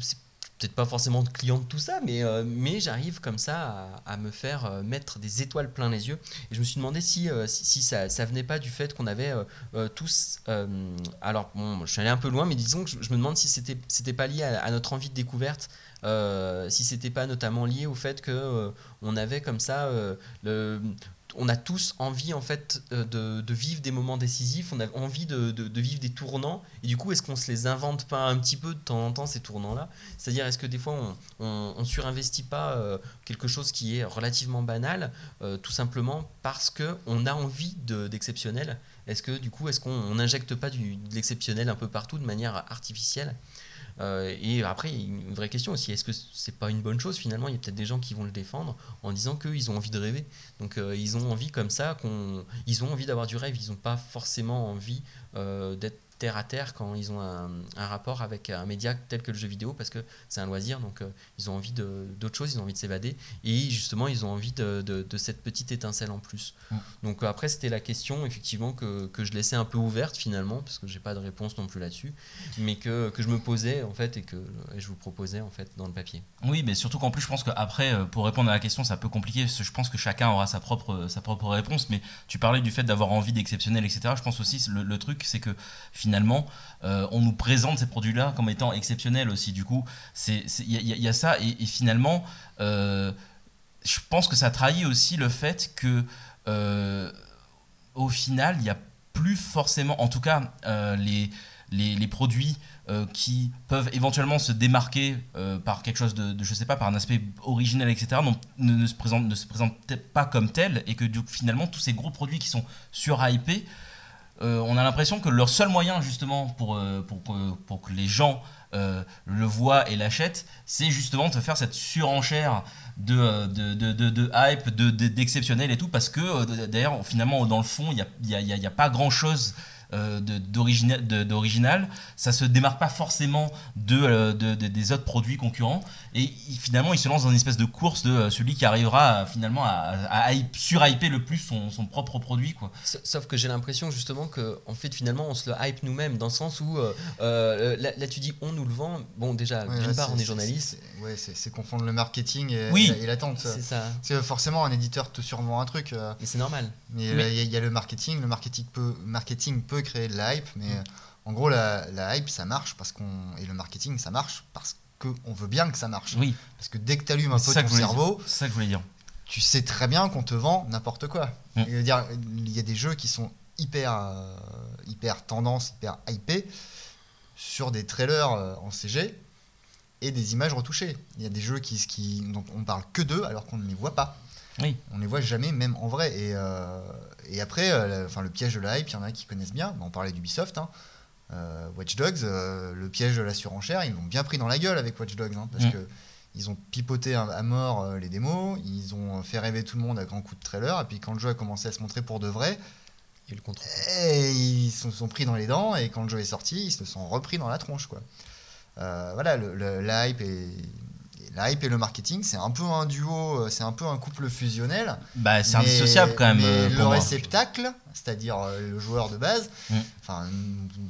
c'est peut-être pas forcément de client de tout ça, mais, euh, mais j'arrive comme ça à, me faire euh, mettre des étoiles plein les yeux. Et je me suis demandé si, euh, si, ça, ça, venait pas du fait qu'on avait tous. alors, bon, je suis allé un peu loin, mais disons que je, me demande si c'était c'était pas lié à, notre envie de découverte. si c'était pas notamment lié au fait que on avait comme ça le, on a tous envie en fait euh, de, vivre des moments décisifs, on a envie de, vivre des tournants, et du coup est-ce qu'on se les invente pas un petit peu de temps en temps ces tournants-là? C'est-à-dire est-ce que des fois on, on, surinvestit pas euh, quelque chose qui est relativement banal, euh, tout simplement parce que on a envie d'exceptionnel? Est-ce que du coup est-ce qu'on n'injecte pas de l'exceptionnel un peu partout de manière artificielle? Euh, et après, une vraie question aussi, est-ce que c'est pas une bonne chose finalement? Il y a peut-être des gens qui vont le défendre en disant qu'ils ont envie de rêver. Donc euh, ils ont envie comme ça, qu'on, ils ont envie d'avoir du rêve, ils n'ont pas forcément envie euh, d'être terre à terre quand ils ont un, rapport avec un média tel que le jeu vidéo parce que c'est un loisir donc euh, ils ont envie d'autres choses ils ont envie de s'évader et justement ils ont envie de, de, cette petite étincelle en plus mm. donc après c'était la question effectivement que, que, je laissais un peu ouverte finalement parce que j'ai pas de réponse non plus là-dessus mais que, que, je me posais en fait et que je vous proposais en fait dans le papier oui mais surtout qu'en plus je pense qu'après euh, pour répondre à la question ça peut compliquer parce que je pense que chacun aura sa propre, sa propre réponse mais tu parlais du fait d'avoir envie d'exceptionnel etc je pense aussi le, le truc c'est que finalement finalement, euh, on nous présente ces produits-là comme étant exceptionnels aussi. Du coup, il y, a ça. Et, finalement, euh, je pense que ça trahit aussi le fait que, euh, au final, il n'y a plus forcément, en tout cas, les, les, produits qui peuvent éventuellement se démarquer par quelque chose de, je sais pas, par un aspect original, etc., ne, se présentent, ne pas comme tels, et que finalement, tous ces gros produits qui sont surhypés, on a l'impression que leur seul moyen justement pour, euh, pour, que les gens euh, le voient et l'achètent, c'est justement de faire cette surenchère de, de, de, de, hype, d'exceptionnel et tout, parce que d'ailleurs finalement dans le fond, il n'y a, y a, pas grand-chose euh, d'original, ça se démarque pas forcément de, des autres produits concurrents. Et finalement, il se lance dans une espèce de course de celui qui arrivera finalement à, à, sur-hyper le plus son, son, propre produit. Quoi. Sauf que j'ai l'impression justement qu'en fait, finalement, on se le hype nous-mêmes, dans le sens où là, tu dis on nous le vend. Bon, déjà, d'une part, on est journaliste. Ouais, c'est confondre le marketing et, oui, et l'attente. C'est ça. C'est forcément un éditeur te survend un truc. Mais c'est normal. Mais il y, a le marketing. Le marketing peut, marketing peut créer de la hype, mais mm. en gros, la, hype, ça marche parce qu'on. Et le marketing, ça marche parce qu'on veut bien que ça marche. Oui. Parce que dès que tu allumes un peu ton cerveau. C'est ça que je voulais dire. Tu sais très bien qu'on te vend n'importe quoi. Mm. Il y a des jeux qui sont hyper, euh, hyper tendance, hyper hypés sur des trailers euh, en CG et des images retouchées. Il y a des jeux qui, qui, dont on parle que d'eux alors qu'on ne les voit pas. Oui. On les voit jamais, même en vrai. Et, euh, et après, euh, enfin, le piège de la hype, il y en a qui connaissent bien. On parlait d'Ubisoft. Hein. Euh, Watch Dogs, le piège de la surenchère, ils l'ont bien pris dans la gueule avec Watch Dogs. Hein, parce mm. que ils ont pipoté à mort les démos, ils ont fait rêver tout le monde à grands coups de trailer. Et puis quand le jeu a commencé à se montrer pour de vrai, et le et ils se sont pris dans les dents. Et quand le jeu est sorti, ils se sont repris dans la tronche. Quoi. voilà, le, la hype est la hype et le marketing, c'est un peu un duo, euh, c'est un peu un couple fusionnel. Bah, c'est indissociable quand même. Mais euh, le réceptacle, c'est-à-dire euh, le joueur de base, mm. enfin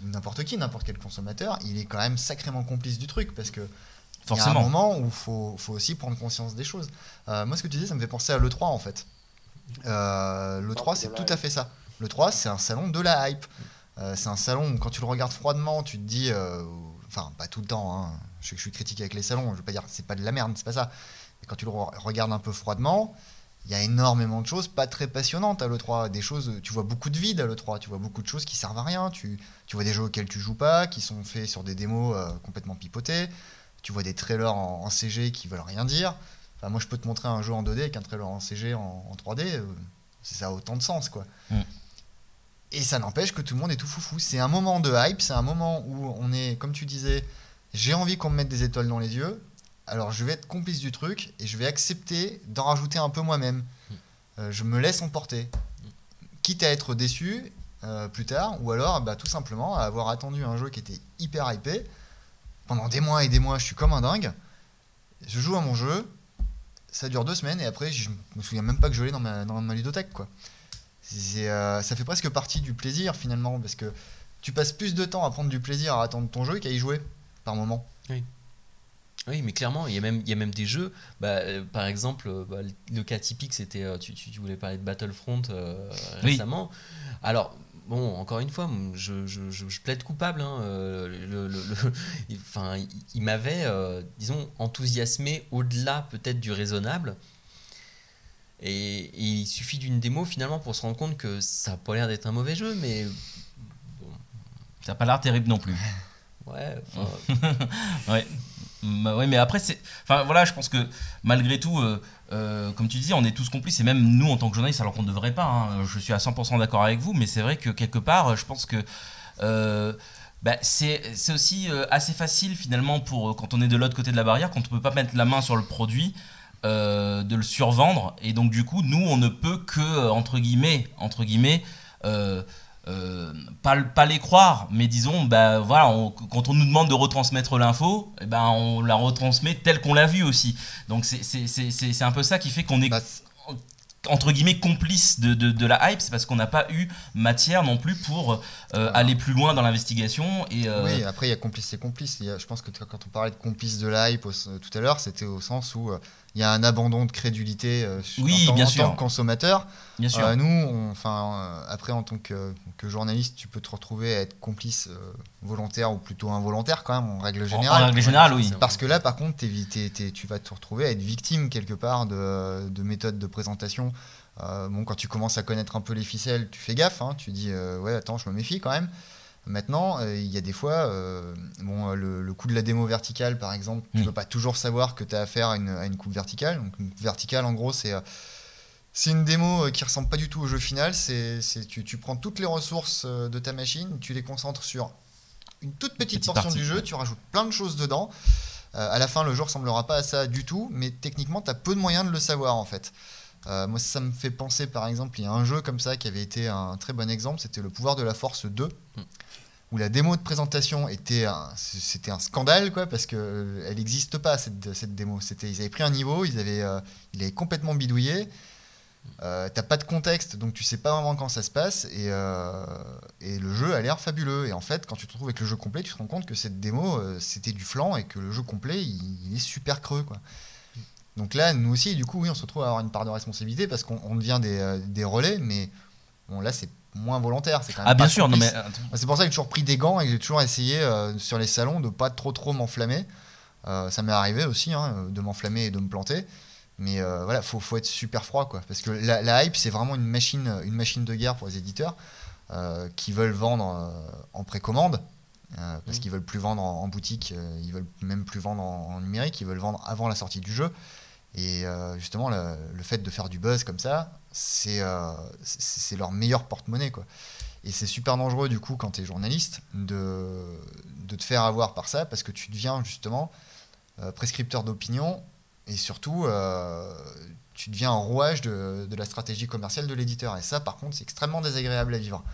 n'importe qui, n'importe quel consommateur, il est quand même sacrément complice du truc parce que Forcément. il y a un moment où il faut, faut, aussi prendre conscience des choses. moi, ce que tu dis, ça me fait penser à l'E3 en fait. L'E3, c'est tout à fait ça. L'E3, c'est un salon de la hype. c'est un salon où quand tu le regardes froidement, tu te dis, enfin, pas tout le temps, hein, je, je, suis critique avec les salons, je veux pas dire c'est pas de la merde, c'est pas ça. Et quand tu le regardes un peu froidement, il y a énormément de choses pas très passionnantes à l'E3. Des choses, tu vois beaucoup de vide à l'E3, tu vois beaucoup de choses qui servent à rien. Tu, tu vois des jeux auxquels tu joues pas, qui sont faits sur des démos euh, complètement pipotées. Tu vois des trailers en, CG qui veulent rien dire. Enfin, moi, je peux te montrer un jeu en 2D avec un trailer en CG en, 3D. Euh, ça a autant de sens, quoi. Mm. Et ça n'empêche que tout le monde est tout foufou. C'est un moment de hype, c'est un moment où on est, comme tu disais, j'ai envie qu'on me mette des étoiles dans les yeux, alors je vais être complice du truc et je vais accepter d'en rajouter un peu moi-même. Euh, je me laisse emporter. Quitte à être déçu euh, plus tard, ou alors bah, tout simplement à avoir attendu un jeu qui était hyper hypé. Pendant des mois et des mois, je suis comme un dingue. Je joue à mon jeu, ça dure deux semaines et après, je me souviens même pas que je l'ai dans ma, dans ma ludothèque. Quoi. Euh, ça fait presque partie du plaisir finalement, parce que tu passes plus de temps à prendre du plaisir à attendre ton jeu qu'à y jouer par moment. Oui. Oui, mais clairement, il y a même, il y a même des jeux. Bah, euh, par exemple, euh, bah, le cas typique, c'était. Euh, tu, tu, voulais parler de Battlefront récemment. Alors, bon, encore une fois, je, je, je, plaide coupable. Hein, le, le, enfin, il, m'avait, disons, enthousiasmé au-delà peut-être du raisonnable. Et, il suffit d'une démo finalement pour se rendre compte que ça n'a pas l'air d'être un mauvais jeu, mais. Ça n'a pas l'air terrible non plus. Ouais. ouais. Ouais, mais après. Enfin, voilà, je pense que malgré tout, euh, euh, comme tu dis, on est tous complices, et même nous en tant que journalistes, alors qu'on ne devrait pas, hein, je suis à 100% d'accord avec vous, mais c'est vrai que quelque part, je pense que. Euh, bah, c'est aussi assez facile finalement pour quand on est de l'autre côté de la barrière, quand on ne peut pas mettre la main sur le produit, de le survendre. Et donc du coup, nous, on ne peut que, entre guillemets, entre guillemets euh, pas, pas, les croire, mais disons, bah, voilà, quand on nous demande de retransmettre l'info, eh ben, on la retransmet telle qu'on l'a vue aussi. Donc c'est un peu ça qui fait qu'on est... Bah, entre guillemets complice de, de, de la hype, c'est parce qu'on n'a pas eu matière non plus pour euh, aller plus loin dans l'investigation. Et euh, Oui, après il y a complice et complice. je pense que quand on parlait de complice de la hype tout à l'heure, c'était au sens où il y a un abandon de crédulité euh, oui, en, bien sûr. tant que consommateur. Bien sûr. Euh, nous, enfin, euh, après, en tant que, journaliste, tu peux te retrouver à être complice volontaire ou plutôt involontaire, quand même, en règle générale. En, règle générale, oui. Parce que là, par contre, tu vas te retrouver à être victime quelque part de, de méthodes de présentation. bon, quand tu commences à connaître un peu les ficelles, tu fais gaffe. Hein, tu dis, ouais, attends, je me méfie quand même. Maintenant, euh, il y a des fois, euh, bon, euh, le, le, coup de la démo verticale, par exemple, tu ne mm. peux pas toujours savoir que tu as affaire à une, à une, coupe verticale. Donc, une coupe verticale, en gros, c'est c'est une démo qui ressemble pas du tout au jeu final. C'est, tu, tu, prends toutes les ressources de ta machine, tu les concentres sur une toute petite, portion du jeu, tu rajoutes plein de choses dedans. à la fin, le jeu ressemblera pas à ça du tout, mais techniquement, tu as peu de moyens de le savoir en fait. Moi, ça me fait penser, par exemple, il y a un jeu comme ça qui avait été un très bon exemple, c'était Le Pouvoir de la Force 2, mm. où la démo de présentation était un, c'était un scandale, quoi, parce qu'elle n'existe pas, cette, cette démo. C'était, ils avaient pris un niveau, ils avaient, il avait complètement bidouillé. Euh, t'as pas de contexte, donc tu sais pas vraiment quand ça se passe, et, euh, et le jeu a l'air fabuleux. Et en fait, quand tu te retrouves avec le jeu complet, tu te rends compte que cette démo, euh, c'était du flanc, et que le jeu complet, il, est super creux. Quoi. Donc là, nous aussi, du coup, oui, on se retrouve à avoir une part de responsabilité, parce qu'on devient des, des, relais, mais bon, là, c'est moins volontaire. C'est quand même ah, bien sûr, non, mais... C'est pour ça que j'ai toujours pris des gants, et que j'ai toujours essayé, sur les salons, de pas trop trop m'enflammer. ça m'est arrivé aussi, hein, de m'enflammer et de me planter. Mais euh, voilà, faut, faut être super froid, quoi. Parce que la, hype, c'est vraiment une machine, une machine de guerre pour les éditeurs euh, qui veulent vendre euh, en précommande. parce qu'ils veulent plus vendre en, boutique, ils veulent même plus vendre en, numérique, ils veulent vendre avant la sortie du jeu. Et justement, le, fait de faire du buzz comme ça, c'est c'est leur meilleur porte-monnaie. quoi. Et c'est super dangereux, du coup, quand tu es journaliste, de, de te faire avoir par ça, parce que tu deviens justement prescripteur d'opinion et surtout, euh, tu deviens un rouage de, la stratégie commerciale de l'éditeur. Et ça, par contre, c'est extrêmement désagréable à vivre.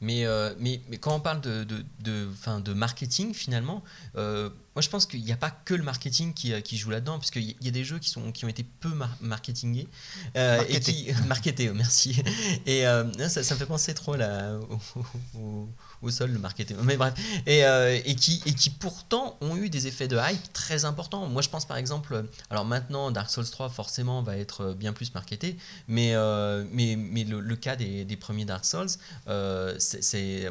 Mais, euh, mais, mais, quand on parle de, de, de, de marketing, finalement, euh, moi je pense qu'il n'y a pas que le marketing qui, qui joue là-dedans, puisqu'il y a des jeux qui, sont, qui ont été peu marketingés. et qui, marketés, merci. Et ça, ça, me fait penser trop là, au, au sol le marketing. Mais bref, et, euh, et, qui, et qui pourtant ont eu des effets de hype très importants. Moi je pense par exemple, alors maintenant Dark Souls 3 forcément va être bien plus marketé, mais, euh, mais, mais le, cas des, des, premiers Dark Souls, euh, c'était,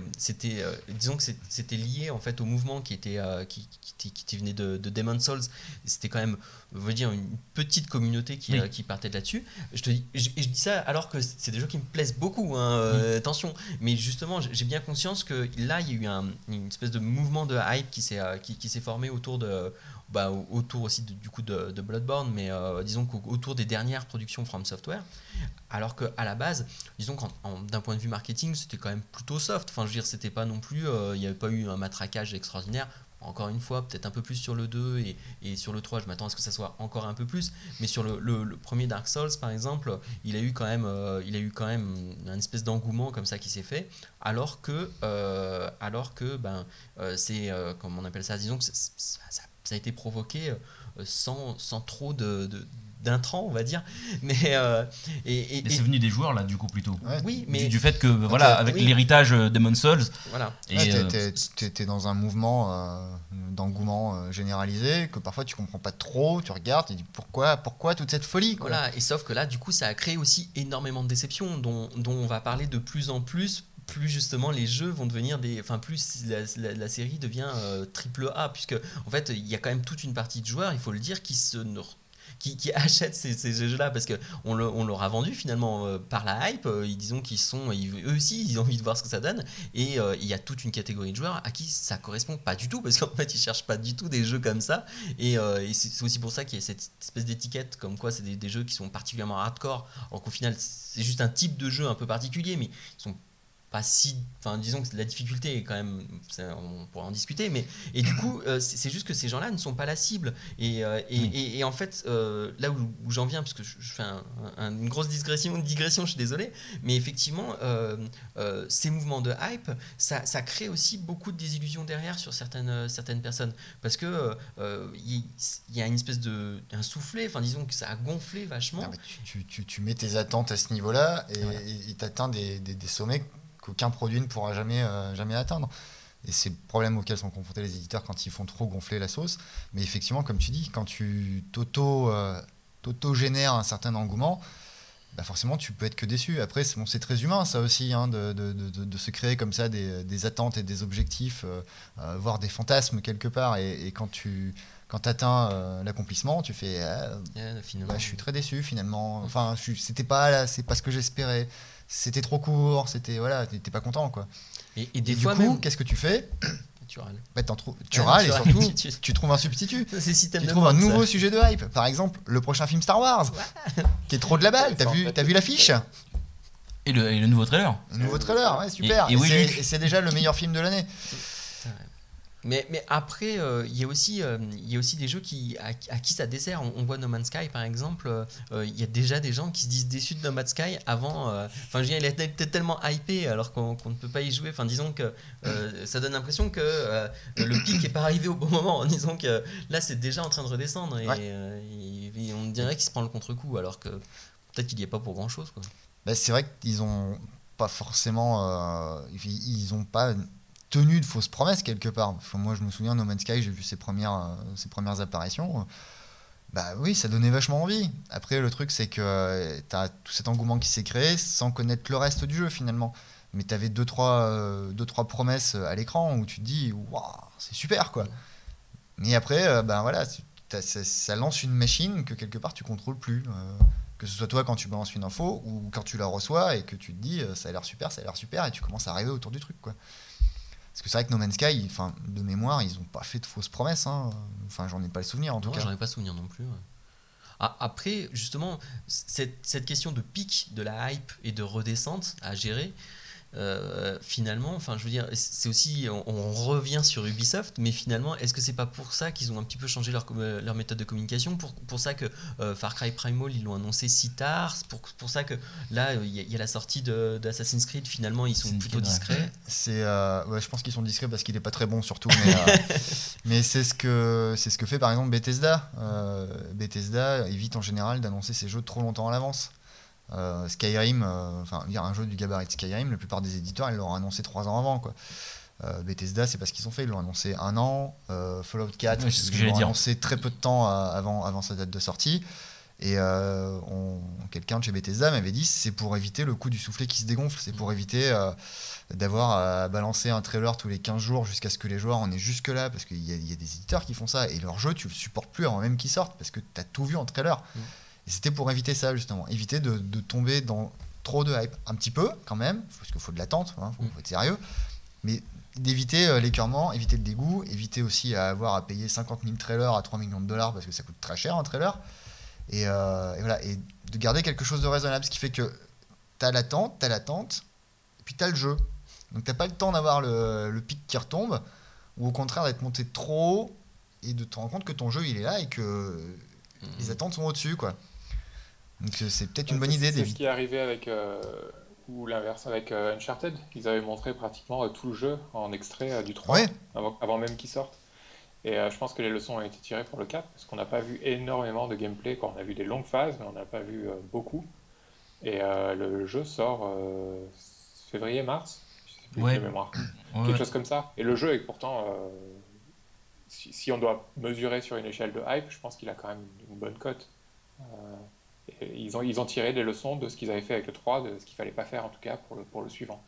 disons que c'était lié en fait au mouvement qui était, qui, qui, qui, venait de, de Demon Souls. C'était quand même veut dire une petite communauté qui, euh, qui partait de là-dessus. Je te dis, je, dis ça alors que c'est des jeux qui me plaisent beaucoup, hein, euh, attention. Mais justement, j'ai bien conscience que là, il y a eu un, une espèce de mouvement de hype qui s'est euh, qui, qui s'est formé autour de bah, autour aussi du coup de, de Bloodborne, mais disons qu'autour des dernières productions From Software. Alors qu'à la base, disons d'un point de vue marketing, c'était quand même plutôt soft. Enfin, je veux dire, c'était pas non plus, il n'y avait pas eu un matraquage extraordinaire encore une fois, peut-être un peu plus sur le 2 et, sur le 3, je m'attends à ce que ça soit encore un peu plus. Mais sur le, premier Dark Souls, par exemple, il a eu quand même, euh, il a eu quand même un espèce d'engouement comme ça qui s'est fait, alors que, euh, ben, euh, c'est, comme on appelle ça, disons que ça, ça, a été provoqué sans trop de, d'intrants, on va dire. Mais, euh, et, c'est venu des joueurs là, du coup plutôt. Oui, mais du, fait que voilà, avec l'héritage de Demon Souls. Voilà. Et euh, t'es, dans un mouvement euh, d'engouement généralisé que parfois tu comprends pas trop, tu regardes, tu dis pourquoi, pourquoi toute cette folie. Voilà. Et sauf que là, du coup, ça a créé aussi énormément de déceptions dont, dont on va parler de plus en plus plus justement les jeux vont devenir des enfin plus la, série devient triple A puisque en fait il y a quand même toute une partie de joueurs il faut le dire qui se qui, achètent ces, jeux-là parce qu'on on leur a vendu finalement euh, par la hype. Euh, ils disons qu'ils sont, eux aussi, ils ont envie de voir ce que ça donne. Et euh, il y a toute une catégorie de joueurs à qui ça correspond pas du tout parce qu'en fait, ils cherchent pas du tout des jeux comme ça. Et, c'est aussi pour ça qu'il y a cette espèce d'étiquette comme quoi c'est des, des, jeux qui sont particulièrement hardcore. Alors qu'au final, c'est juste un type de jeu un peu particulier, mais ils sont pas si. Enfin, disons que la difficulté est quand même. On pourra en discuter, mais. Et du coup, euh, c'est juste que ces gens-là ne sont pas la cible. Et, euh, et, et, en fait, euh, là où, j'en viens, parce que je, fais une grosse digression, je suis désolé, mais effectivement, ces mouvements de hype, ça, ça, crée aussi beaucoup de désillusions derrière sur certaines, certaines personnes. Parce que il y, a une espèce de. un soufflet, enfin, disons que ça a gonflé vachement. tu, tu, tu, mets tes attentes à ce niveau-là et tu atteins des, des, des sommets qu'aucun produit ne pourra jamais, euh, jamais atteindre. Et c'est le problème auquel sont confrontés les éditeurs quand ils font trop gonfler la sauce. Mais effectivement, comme tu dis, quand tu euh, t'auto-génères un certain engouement, bah forcément tu peux être que déçu. Après, c'est bon, très humain ça aussi, hein, de, de, de, se créer comme ça des, des attentes et des objectifs, euh, voire des fantasmes quelque part. Et, quand tu quand atteins l'accomplissement, tu fais ah, bah, je suis très déçu finalement. Enfin, c'était pas c'est pas ce que j'espérais c'était trop court, c'était voilà, t'es pas content quoi. Et, des fois du coup, qu'est-ce que tu fais tu râles. Bah, tu râles et surtout tu, trouves un substitut. tu trouves un nouveau sujet de hype. Par exemple, le prochain film Star Wars, qui est trop de la balle. T'as vu, as vu l'affiche et le, et le, nouveau trailer. Le nouveau trailer, ouais, super. Et, et, c'est déjà le meilleur film de l'année. Mais, mais après, euh, il y, a aussi, euh, il y a aussi des jeux qui, à, qui ça dessert. On, voit No Man's Sky, par exemple. Euh, il y a déjà des gens qui se disent déçus de No Man's Sky avant. Enfin, je veux dire, il était tellement hypé alors qu'on ne peut pas y jouer. Enfin, disons que ça donne l'impression que le pic n'est pas arrivé au bon moment. Disons que là, c'est déjà en train de redescendre. Et, on dirait qu'il se prend le contre-coup alors que peut-être qu'il n'y est pas pour grand-chose. Bah, c'est vrai qu'ils ont pas forcément. ils ont pas tenu de fausses promesses quelque part. moi, je me souviens, No Man's Sky, j'ai vu ses premières, euh, ses premières apparitions. Bah oui, ça donnait vachement envie. Après, le truc, c'est que euh, tu as tout cet engouement qui s'est créé sans connaître le reste du jeu finalement. Mais tu avais deux trois, euh, deux, trois promesses à l'écran où tu te dis, waouh, c'est super quoi. Mais après, ben voilà, ça, lance une machine que quelque part tu contrôles plus. que ce soit toi quand tu balances une info ou quand tu la reçois et que tu te dis, ça a l'air super, ça a l'air super, et tu commences à rêver autour du truc quoi. Parce que c'est vrai que No Man's Sky, enfin, de mémoire, ils n'ont pas fait de fausses promesses. Hein. Enfin, j'en ai pas le souvenir en tout cas. J'en ai pas souvenir non plus. Ah, après, justement, cette, cette, question de pic, de la hype et de redescente à gérer, euh, finalement, enfin, je veux dire, c'est aussi, on, revient sur Ubisoft, mais finalement, est-ce que c'est pas pour ça qu'ils ont un petit peu changé leur, euh, leur méthode de communication pour, pour ça que euh, Far Cry Primal, ils l'ont annoncé si tard pour, pour ça que là, il y, a la sortie d'Assassin's Creed, finalement, ils sont plutôt discrets C'est, ouais, je pense qu'ils sont discrets parce qu'il est pas très bon, surtout, mais, mais c'est ce, que, c'est ce que fait par exemple Bethesda. Bethesda évite en général d'annoncer ses jeux trop longtemps à l'avance. Euh, Skyrim, euh, enfin, dire un jeu du gabarit de Skyrim, la plupart des éditeurs, ils l'ont annoncé trois ans avant. Quoi. Euh, Bethesda, c'est pas ce qu'ils ont fait, ils l'ont annoncé un an. Fallout 4, ils l'ont annoncé très peu de temps avant, avant sa date de sortie. Et quelqu'un de chez Bethesda m'avait dit c'est pour éviter le coup du soufflet qui se dégonfle, c'est pour éviter d'avoir à balancer un trailer tous les 15 jours jusqu'à ce que les joueurs en aient jusque-là, parce qu'il y, y, a des éditeurs qui font ça, et leur jeu, tu le supportes plus avant même qu'ils sortent, parce que tu as tout vu en trailer. Mm. Et c'était pour éviter ça, justement. Éviter de, tomber dans trop de hype. Un petit peu, quand même, parce qu'il faut de l'attente, il hein, faut, être sérieux. Mais d'éviter euh, l'écœurement, éviter le dégoût, éviter aussi à avoir à payer 50 000 trailers à 3 millions de dollars parce que ça coûte très cher un trailer. Euh, et, voilà, et de garder quelque chose de raisonnable, ce qui fait que tu as l'attente, tu as l'attente, et puis tu as le jeu. Donc tu pas le temps d'avoir le, le, pic qui retombe, ou au contraire d'être monté trop haut et de te rendre compte que ton jeu il est là et que les attentes sont au-dessus. quoi. Donc euh, c'est peut-être une bonne idée. C'est ce qui est arrivé avec, euh, ou l'inverse, avec euh, Uncharted. Ils avaient montré pratiquement tout le jeu en extrait du 3, avant, même qu'il sorte. Et je pense que les leçons ont été tirées pour le 4, parce qu'on n'a pas vu énormément de gameplay. Quand on a vu des longues phases, mais on n'a pas vu beaucoup. Et le jeu sort février-mars, ouais. mémoire. Quelque chose comme ça. Et le jeu est pourtant si, on doit mesurer sur une échelle de hype, je pense qu'il a quand même une bonne cote ils, ont, tiré des leçons de ce qu'ils avaient fait avec le 3, de ce qu'il fallait pas faire en tout cas pour le, suivant.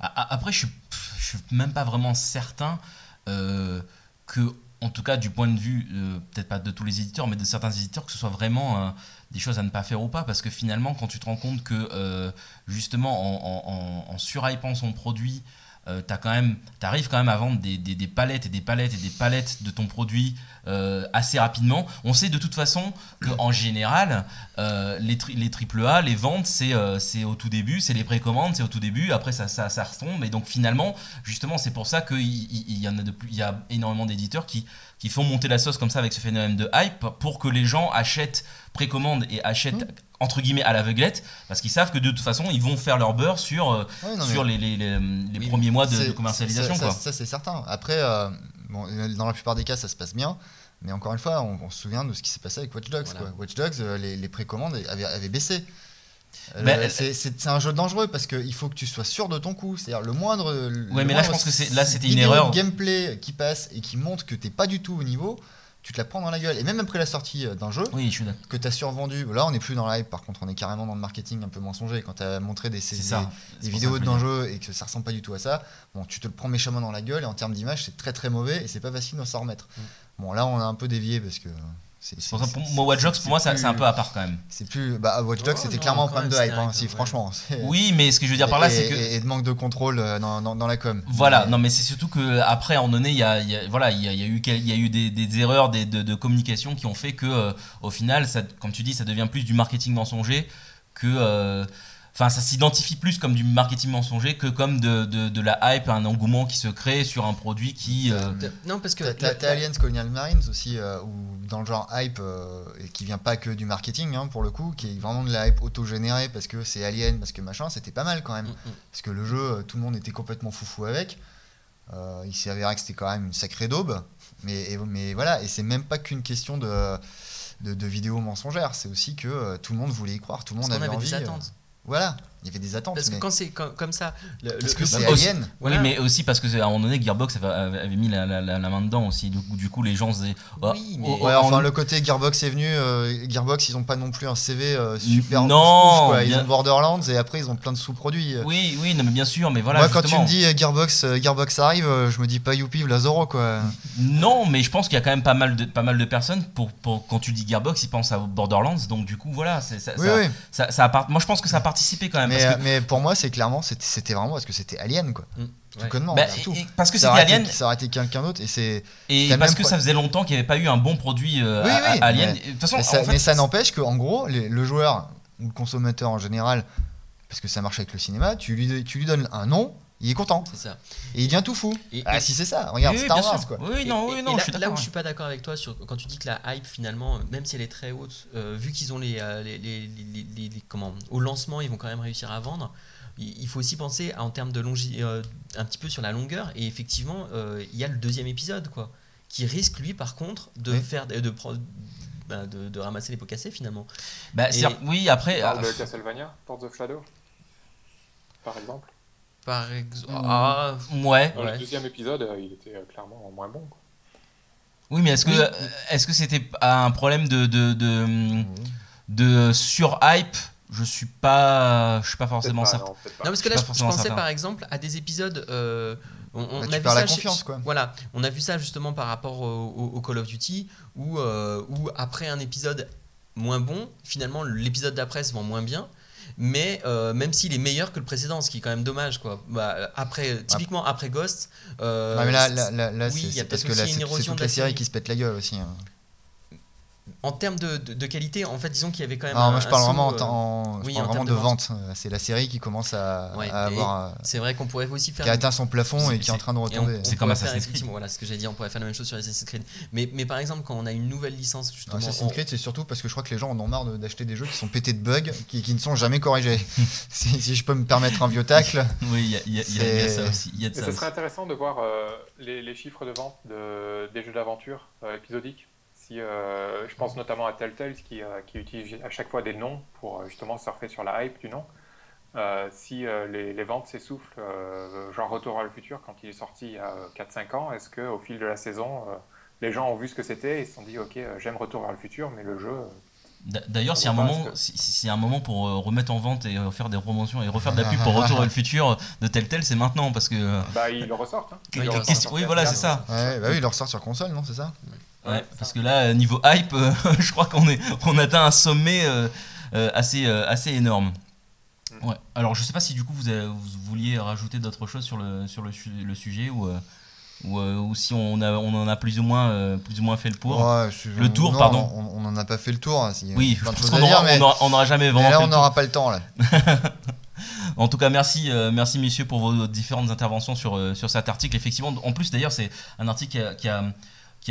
Après, je suis, suis même pas vraiment certain euh, que, en tout cas, du point de vue, euh, peut-être pas de tous les éditeurs, mais de certains éditeurs, que ce soit vraiment euh, des choses à ne pas faire ou pas, parce que finalement, quand tu te rends compte que, justement, en, en, en surhypant son produit, euh, tu quand même, arrives quand même à vendre des, des, palettes et des palettes et des palettes de ton produit euh, assez rapidement. On sait de toute façon qu'en général, euh, les, les AAA, les ventes, c'est c'est au tout début, c'est les précommandes, c'est au tout début, après ça, ça, ça retombe. Et donc finalement, justement, c'est pour ça qu'il y, y, en a de plus, il y a énormément d'éditeurs qui, qui font monter la sauce comme ça avec ce phénomène de hype pour que les gens achètent, précommandent et achètent mmh entre guillemets à l'aveuglette parce qu'ils savent que de toute façon ils vont faire leur beurre sur, euh, sur les, les, les, premiers mois de, commercialisation. Ça, ça, c'est certain. Après, euh, bon, dans la plupart des cas ça se passe bien. Mais encore une fois, on, se souvient de ce qui s'est passé avec Watch Dogs. Watch Dogs, euh, les, précommandes avaient, avaient baissé. Ben, c'est un jeu dangereux parce qu'il faut que tu sois sûr de ton coup. C'est-à-dire le moindre. Ouais, mais là je pense que là c'était une erreur. gameplay qui passe et qui montre que t'es pas du tout au niveau tu te la prends dans la gueule. Et même après la sortie euh, d'un jeu que tu as survendu, là on n'est plus dans le hype, par contre on est carrément dans le marketing un peu mensonger. Quand tu as montré des, des, vidéos d'un jeu et que ça ressemble pas du tout à ça, bon, tu te le prends méchamment dans la gueule et en termes d'image c'est très très mauvais et c'est pas facile de s'en remettre. Mm. Bon là on a un peu dévié parce que pour moi, Watch Dogs, pour moi, c'est un peu à part quand même. C'est plus. Bah, Watch Dogs, c'était clairement un problème de hype, hein, si, franchement. Oui, mais ce que je veux dire par là, c'est que. Et de manque de contrôle euh, dans, dans, la com. Voilà, non, mais c'est surtout qu'après, à un moment donné, il y a, voilà, il y, a, y a eu, il y a eu des, des erreurs de, de, communication qui ont fait que, euh, au final, ça, comme tu dis, ça devient plus du marketing mensonger que. Euh, Enfin, ça s'identifie plus comme du marketing mensonger que comme de, de, la hype, un engouement qui se crée sur un produit qui. Euh, non, parce que. T'as Aliens Colonial Marines aussi, euh, ou dans le genre hype, euh, et qui vient pas que du marketing, hein, pour le coup, qui est vraiment de la hype auto-générée parce que c'est Alien, parce que machin, c'était pas mal quand même. Mm, mm. Parce que le jeu, tout le monde était complètement foufou avec. il s'est avéré que c'était quand même une sacrée daube. Mais, mais voilà, et c'est même pas qu'une question de. De, de vidéos mensongères, c'est aussi que tout le monde voulait y croire, tout le monde avait, avait, envie. Des attentes. Voilà, il y avait des attentes. Parce que quand c'est comme, ça. parce que c'est Alien. Oui, mais aussi parce qu'à un moment donné, Gearbox avait, mis la, main dedans aussi. Du coup, du coup les gens se disaient. Oh, oui, mais. Oh, enfin, le côté Gearbox est venu. Euh, Gearbox, ils n'ont pas non plus un CV euh, super. Non Ils ont Borderlands et après, ils ont plein de sous-produits. Oui, oui, non, mais bien sûr. Mais voilà, Moi, quand tu me dis Gearbox, Gearbox arrive, je me dis pas youpi, la Zoro, quoi. Non, mais je pense qu'il y a quand même pas mal de, pas mal de personnes. Pour, pour, quand tu dis Gearbox, ils pensent à Borderlands. Donc, du coup, voilà. Ça, oui, oui. Ça, ça, moi, je pense que ça a participé quand même. Mais, mais pour moi, c'est clairement, c'était vraiment parce que c'était Alien, quoi. Mm. Tout bah, parce que c'était Alien. ça aurait été quelqu'un d'autre. Et, c'est, et parce que ça faisait longtemps qu'il n'y avait pas eu un bon produit euh, Alien. Mais, de toute façon, mais ça, n'empêche qu'en gros, le joueur ou le consommateur en général, parce que ça marche avec le cinéma, tu lui, tu lui donnes un nom, il est content. C'est ça. Et il devient tout fou. Et, ah, si c'est ça, regarde Star Wars quoi. Oui, non, oui, non. là, là, où je suis pas d'accord avec toi sur quand tu dis que la hype finalement, même si elle est très haute, euh, vu qu'ils ont euh, les, les, les, les, comment, au lancement, ils vont quand même réussir à vendre. Il faut aussi penser en termes de longi, euh, un petit peu sur la longueur. Et effectivement, il y a le deuxième épisode quoi, qui risque lui par contre de faire de, bah, de, de, ramasser les pots cassés finalement. Bah, oui, après. de Castlevania, Ports of Shadow, par exemple par exemple. Mm. Ah, ouais. Dans le deuxième épisode, euh, il était euh, clairement moins bon. Oui, mais est-ce que euh, est-ce que c'était un problème de de, de, mm. de sur-hype? Je suis pas je suis pas forcément certain. Non, parce que là je, pensais par exemple à des épisodes on, on bah, a vu ça la confiance, quoi. voilà on a vu ça justement par rapport au, Call of Duty où, où après un épisode moins bon finalement l'épisode d'après se vend moins bien mais euh, même s'il est meilleur que le précédent, ce qui est quand même dommage quoi. Bah, après, typiquement après Ghost. Euh, mais là, là, là, c'est parce que c'est toute la série qui se pète la gueule aussi. Hein en termes de, de, qualité, en fait, disons qu'il y avait quand même. moi, je parle vraiment, en, euh, vraiment de, vente. C'est la série qui commence à, avoir. Euh, c'est vrai qu'on pourrait aussi faire. Qui a atteint son plafond et qui est en train de retomber. C'est comme Assassin's Creed. Voilà ce que j'ai dit, on pourrait faire la même chose sur Assassin's Creed. Mais, mais par exemple, quand on a une nouvelle licence, justement. Assassin's Creed, c'est surtout parce que je crois que les gens en ont marre d'acheter des jeux qui sont pétés de bugs, qui, qui ne sont jamais corrigés. si, je peux me permettre un vieux tacle. oui, il y, a ça aussi. Y a ce serait intéressant de voir euh, les, chiffres de vente de, des jeux d'aventure épisodiques euh, je pense notamment à Telltale qui, euh, qui, utilise à chaque fois des noms pour euh, justement surfer sur la hype du nom. si les, ventes s'essoufflent, genre Retour à le futur, quand il est sorti il y a 4-5 ans, est-ce qu'au fil de la saison, les gens ont vu ce que c'était et se sont dit Ok, j'aime Retour vers le futur, mais le jeu. D'ailleurs, s'il y, a un moment, si, un moment pour remettre en vente et faire des promotions et refaire de la pub pour Retour vers le futur de Telltale, c'est maintenant parce que. Bah, ils le ressortent. Hein. oui, voilà, c'est ça. Ouais, bah oui, il le ressort sur console, non C'est ça? Ouais, parce que là, niveau hype, euh, je crois qu'on est, on atteint un sommet euh, euh, assez, assez énorme. Ouais. Alors, je sais pas si du coup vous, vous vouliez rajouter d'autres choses sur le, sur le, le sujet ou, ou, ou, si on, a, on en a plus ou moins, plus ou moins fait le tour. le tour, pardon. On n'en a pas fait le tour. Hein, oui, parce qu'on n'aura jamais vraiment. Mais là, on n'aura pas le temps. Là. en tout cas, merci, merci messieurs pour vos différentes interventions sur, sur cet article. Effectivement, en plus d'ailleurs, c'est un article qui a qui a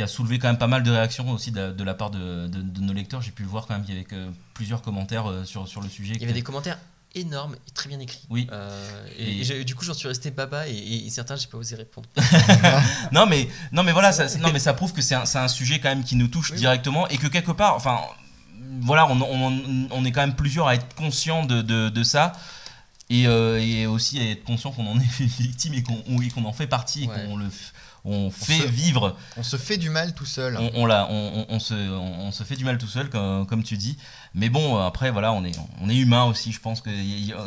soulevé quand même pas mal de réactions aussi de, la part de, nos lecteurs. J'ai pu le voir quand même qu'il y avait plusieurs commentaires euh, sur, sur le sujet. Il y avait des commentaires énormes et très bien écrits. Oui. Euh, et, du coup, j'en suis resté baba et, et certains, j'ai pas osé répondre. non, mais, non, mais voilà, ça, non, mais ça prouve que c'est un, un, sujet quand même qui nous touche directement et que quelque part, enfin, voilà, on, on, on, est quand même plusieurs à être conscients de, de, ça. Et, euh, et, aussi à être conscient qu'on en est victime et qu'on en fait partie et qu'on le on, fait vivre. On se fait du mal tout seul. On, on, on, on se, on, se fait du mal tout seul, comme, comme, tu dis. Mais bon, après, voilà, on est, on est humain aussi. Je pense que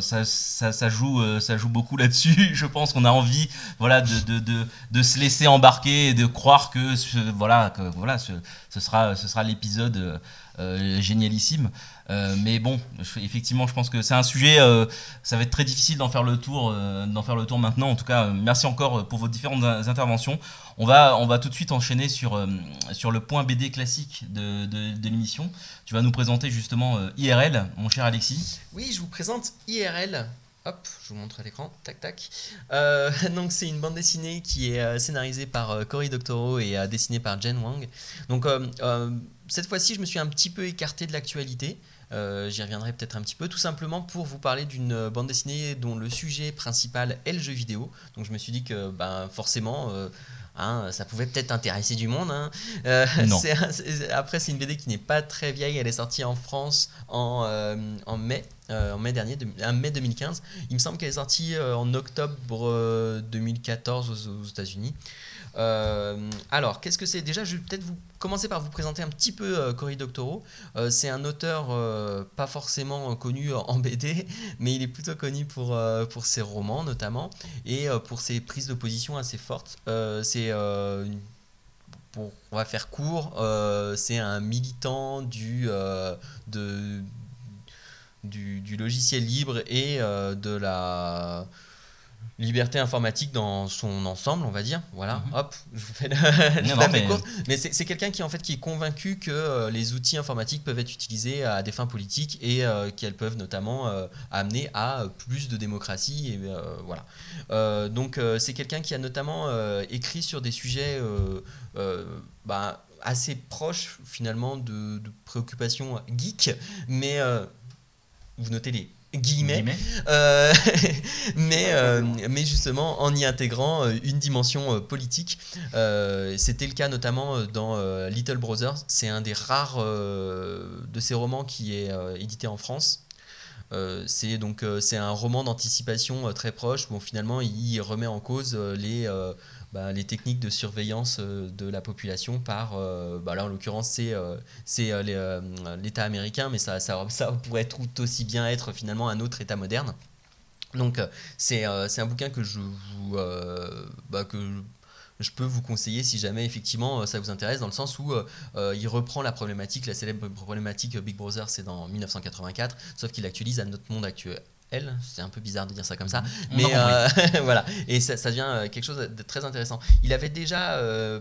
ça, ça, ça joue, euh, ça joue beaucoup là-dessus. Je pense qu'on a envie voilà, de, de, de, de, se laisser embarquer et de croire que, ce, voilà, que voilà, ce, ce sera, ce sera l'épisode génialissime. mais bon, effectivement, je pense que c'est un sujet, ça va être très difficile d'en faire le tour, d'en faire le tour maintenant. En tout cas, merci encore pour vos différentes interventions. On va, on va tout de suite enchaîner sur, sur le point BD classique de, de, l'émission. Tu vas nous présenter justement IRL, mon cher Alexis. Oui, je vous présente IRL. Hop, je vous montre à l'écran, tac tac. Euh, donc c'est une bande dessinée qui est euh, scénarisée par euh, Cory Doctorow et dessinée par Jen Wang. Donc cette fois-ci, je me suis un petit peu écarté de l'actualité. J'y reviendrai peut-être un petit peu, tout simplement pour vous parler d'une bande dessinée dont le sujet principal est le jeu vidéo. Donc je me suis dit que ben, forcément, Hein, ça pouvait peut-être intéresser du monde. Hein. Euh, après, c'est une BD qui n'est pas très vieille. Elle est sortie en France en, euh, en mai, euh, en mai dernier, de, mai 2015. Il me semble qu'elle est sortie en octobre 2014 aux, aux États-Unis. Euh, alors, qu'est-ce que c'est Déjà, je vais peut-être vous commencer par vous présenter un petit peu euh, Cory Doctorow. Euh, c'est un auteur pas forcément connu en BD, mais il est plutôt connu pour, pour ses romans notamment et pour ses prises de position assez fortes. c'est on va faire court, c'est un militant du, logiciel libre et de la liberté informatique dans son ensemble, on va dire. Voilà, mhm. hop, je vous fais, la mais, mais c'est quelqu'un qui en fait qui est convaincu que euh, les outils informatiques peuvent être utilisés à des fins politiques et euh, qu'elles peuvent notamment euh, amener à plus de démocratie et voilà. donc c'est quelqu'un qui a notamment écrit sur des sujets bah, assez proches finalement de, de préoccupations geek, mais vous notez les guillemets, euh, mais, euh, mais justement en y intégrant euh, une dimension politique. C'était le cas notamment dans Little Brothers. C'est un des rares de ces romans qui est édité en France. c'est donc c'est un roman d'anticipation très proche où finalement il remet en cause les bah, les techniques de surveillance euh, de la population par, euh, bah, là en l'occurrence c'est euh, l'État américain, mais ça, ça, ça, pourrait tout aussi bien être finalement un autre État moderne. Donc c'est un bouquin que je vous, bah, que je peux vous conseiller si jamais effectivement ça vous intéresse, dans le sens où il reprend la problématique, la célèbre problématique Big Brother, c'est dans 1984, sauf qu'il actualise à notre monde actuel, elle. C'est un peu bizarre de dire ça comme ça. Mais euh, voilà. Et ça, ça, devient euh, quelque chose de très intéressant. Il avait déjà euh,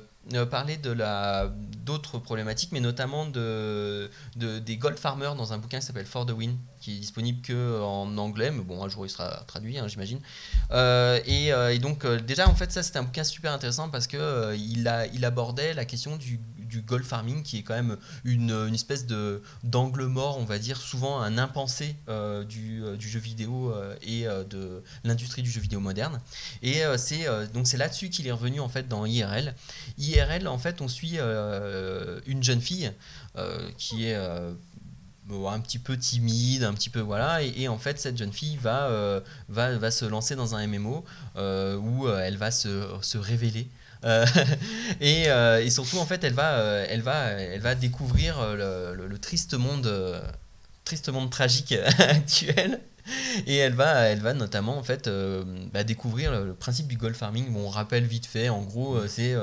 parlé de la d'autres problématiques, mais notamment de, de, des gold farmers dans un bouquin qui s'appelle For the Win, qui est disponible que en anglais, mais bon, un jour il sera traduit, hein, j'imagine. Et, et, donc déjà, en fait, ça c'était un bouquin super intéressant parce que il, a, il abordait la question du du gold farming, qui est quand même une, une espèce de d'angle mort, on va dire, souvent un impensé euh, du, euh, du, jeu vidéo euh, et de l'industrie du jeu vidéo moderne. Et c'est donc c'est là-dessus qu'il est revenu en fait dans IRL. IRL, en fait, on suit une jeune fille qui est un petit peu timide, un petit peu voilà, et, en fait cette jeune fille va, va, va se lancer dans un MMO où elle va se, se révéler euh, euh, et, surtout, en fait, elle va, euh, elle va, elle va découvrir le, triste monde, triste monde tragique actuel. Et elle va, elle va notamment en fait bah, découvrir le, principe du gold farming. Bon, on rappelle vite fait, en gros, c'est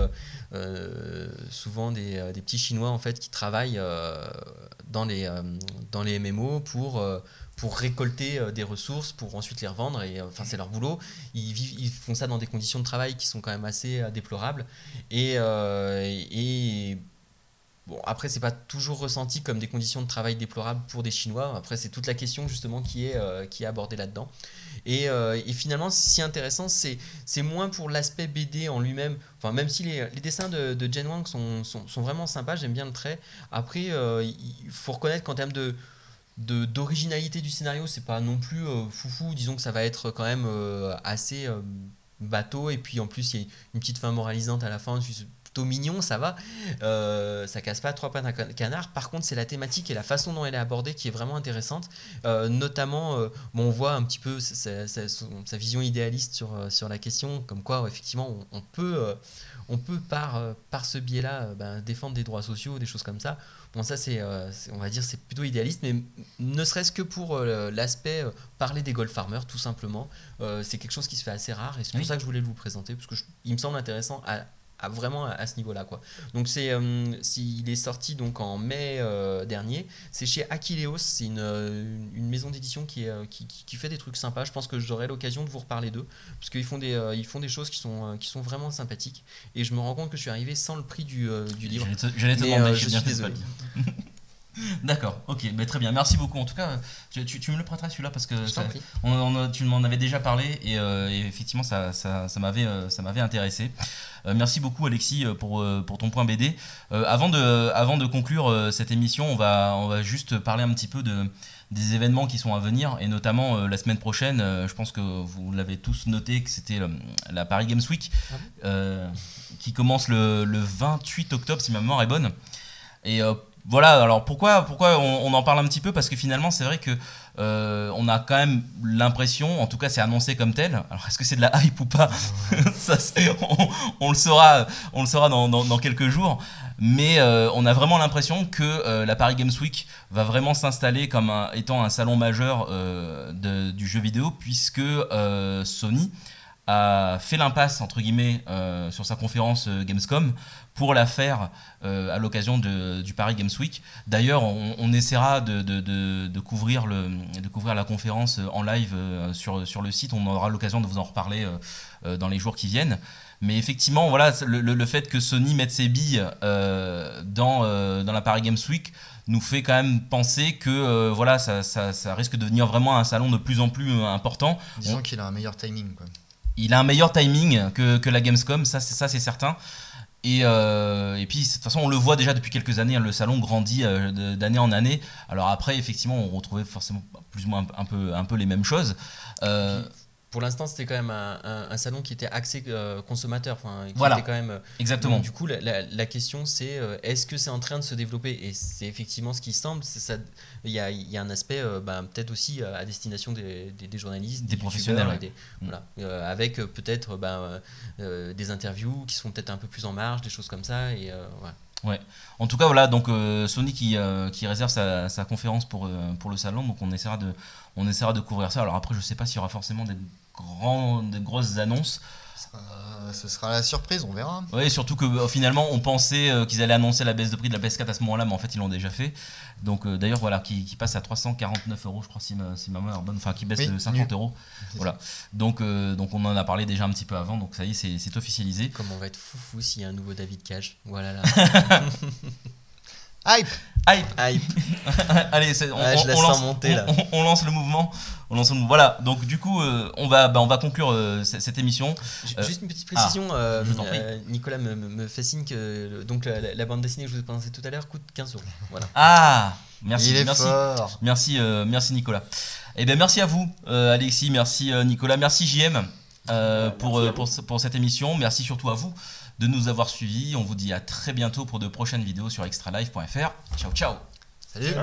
souvent des, des, petits Chinois en fait qui travaillent dans les dans les MMO pour pour récolter euh, des ressources, pour ensuite les revendre. Et euh, enfin, c'est leur boulot. Ils, vivent, ils font ça dans des conditions de travail qui sont quand même assez euh, déplorables. Et, et bon, après, c'est pas toujours ressenti comme des conditions de travail déplorables pour des Chinois. Après, c'est toute la question justement qui est, qui est abordée là-dedans. Et, et, finalement, si intéressant, c'est, c'est moins pour l'aspect BD en lui-même. Enfin, même si les, les dessins de, de Jen Wang sont, sont, sont vraiment sympas, j'aime bien le trait. Après, il faut reconnaître qu'en termes de d'originalité du scénario, c'est pas non plus euh, foufou. Disons que ça va être quand même euh, assez euh, bateau. Et puis en plus, il y a une petite fin moralisante à la fin. plutôt mignon, ça va. ça casse pas trois pattes à canard. Par contre, c'est la thématique et la façon dont elle est abordée qui est vraiment intéressante. notamment, on voit un petit peu sa, sa, vision idéaliste sur, sur la question, comme quoi, effectivement, on, peut, on peut par, par ce biais-là ben, défendre des droits sociaux, des choses comme ça. Bon, ça, euh, c'est, on va dire, c'est plutôt idéaliste, mais ne serait-ce que pour euh, l'aspect euh, parler des gold farmers, tout simplement, c'est quelque chose qui se fait assez rare, et c'est pour ça que je voulais vous présenter, parce qu'il me semble intéressant à vraiment à, ce niveau-là. Quoi. Donc c'est, euh, il est sorti donc en mai euh, dernier. C'est chez Aquileos, c'est une, euh, une, maison d'édition qui, qui, qui, fait des trucs sympas. Je pense que j'aurai l'occasion de vous reparler d'eux, parce qu'ils font, des, ils font des choses qui sont, qui sont vraiment sympathiques. Et je me rends compte que je suis arrivé sans le prix du, du livre. J'allais te, demander, je suis désolé. D'accord, ok, mais très bien, merci beaucoup. En tout cas, tu, tu, me le prêteras celui-là parce que on, tu m'en avais déjà parlé et, euh, effectivement ça, ça, ça m'avait euh, intéressé. Euh, merci beaucoup Alexis pour, pour ton point BD. avant, de, avant de conclure cette émission, on va, on va juste parler un petit peu de, des événements qui sont à venir et notamment la semaine prochaine, je pense que vous l'avez tous noté que c'était la Paris Games Week ah qui commence le, le, 28 octobre si ma mémoire est bonne. Et voilà, alors pourquoi, pourquoi on, en parle un petit peu? Parce que finalement, c'est vrai que euh, on a quand même l'impression, en tout cas c'est annoncé comme tel, alors est-ce que c'est de la hype ou pas? Ça, on, le saura, on le saura dans, quelques jours, mais euh, on a vraiment l'impression que euh, la Paris Games Week va vraiment s'installer comme étant un salon majeur du jeu vidéo, puisque Sony a fait l'impasse entre guillemets sur sa conférence Gamescom pour la faire euh, à l'occasion du Paris Games Week. D'ailleurs, on, essaiera de, de, couvrir le, de couvrir la conférence en live euh, sur, sur le site. On aura l'occasion de vous en reparler euh, dans les jours qui viennent. Mais effectivement, voilà, le, le, fait que Sony mette ses billes dans, dans la Paris Games Week nous fait quand même penser que voilà, ça, ça, ça, risque de devenir vraiment un salon de plus en plus important. Disons qu'il a un meilleur timing. Quoi. Il a un meilleur timing que, que la Gamescom, ça c'est certain. Et, euh, et, puis, de toute façon, on le voit déjà depuis quelques années, hein, le salon grandit euh, d'année en année. Alors après, effectivement, on retrouvait forcément plus ou moins un, peu, un peu les mêmes choses. Euh, pour l'instant, c'était quand même un, salon qui était axé euh, consommateur. Qui voilà. Était quand même, euh, Exactement. du coup, la, question, c'est euh, est-ce que c'est en train de se développer? Et c'est effectivement ce qui semble. Il y a, y a, un aspect, bah, peut-être aussi à destination des, des, journalistes, des, professionnels, mm. voilà, avec peut-être bah, des interviews qui sont peut-être un peu plus en marge, des choses comme ça. Et Ouais. En tout cas, voilà, donc Sony qui, qui réserve sa, sa, conférence pour, pour le salon, donc on essaiera de, on essaiera de couvrir ça. Alors après, je sais pas s'il y aura forcément des grandes, grosses annonces. ce sera la surprise, on verra. Oui, surtout que euh, finalement, on pensait euh, qu'ils allaient annoncer la baisse de prix de la PS4 à ce moment-là, mais en fait, ils l'ont déjà fait. Donc, euh, d'ailleurs, voilà, qui, passe à 349 euros, je crois, si ma, si bonne, enfin, qui baisse de 50 euros. Voilà. Donc, donc, on en a parlé déjà un petit peu avant, donc ça y est, c'est officialisé. Comme on va être fou s'il y a un nouveau David Cage. Voilà là. Hype Hype Hype Allez, on, lance, monter, là. On, lance le mouvement. On lance le Voilà, donc du coup, euh, on, va, bah, on va conclure euh, cette émission. Juste une petite précision, ah, euh, Nicolas me, signe que donc, la, bande dessinée que je vous ai présentée tout à l'heure coûte 15 euros. Voilà. Ah Merci, merci, merci, merci Nicolas. Et eh bien merci à vous, Alexis, merci Nicolas, merci JM pour, pour, pour cette émission, merci surtout à vous de nous avoir suivis. On vous dit à très bientôt pour de prochaines vidéos sur extralife.fr. Ciao, ciao. Salut.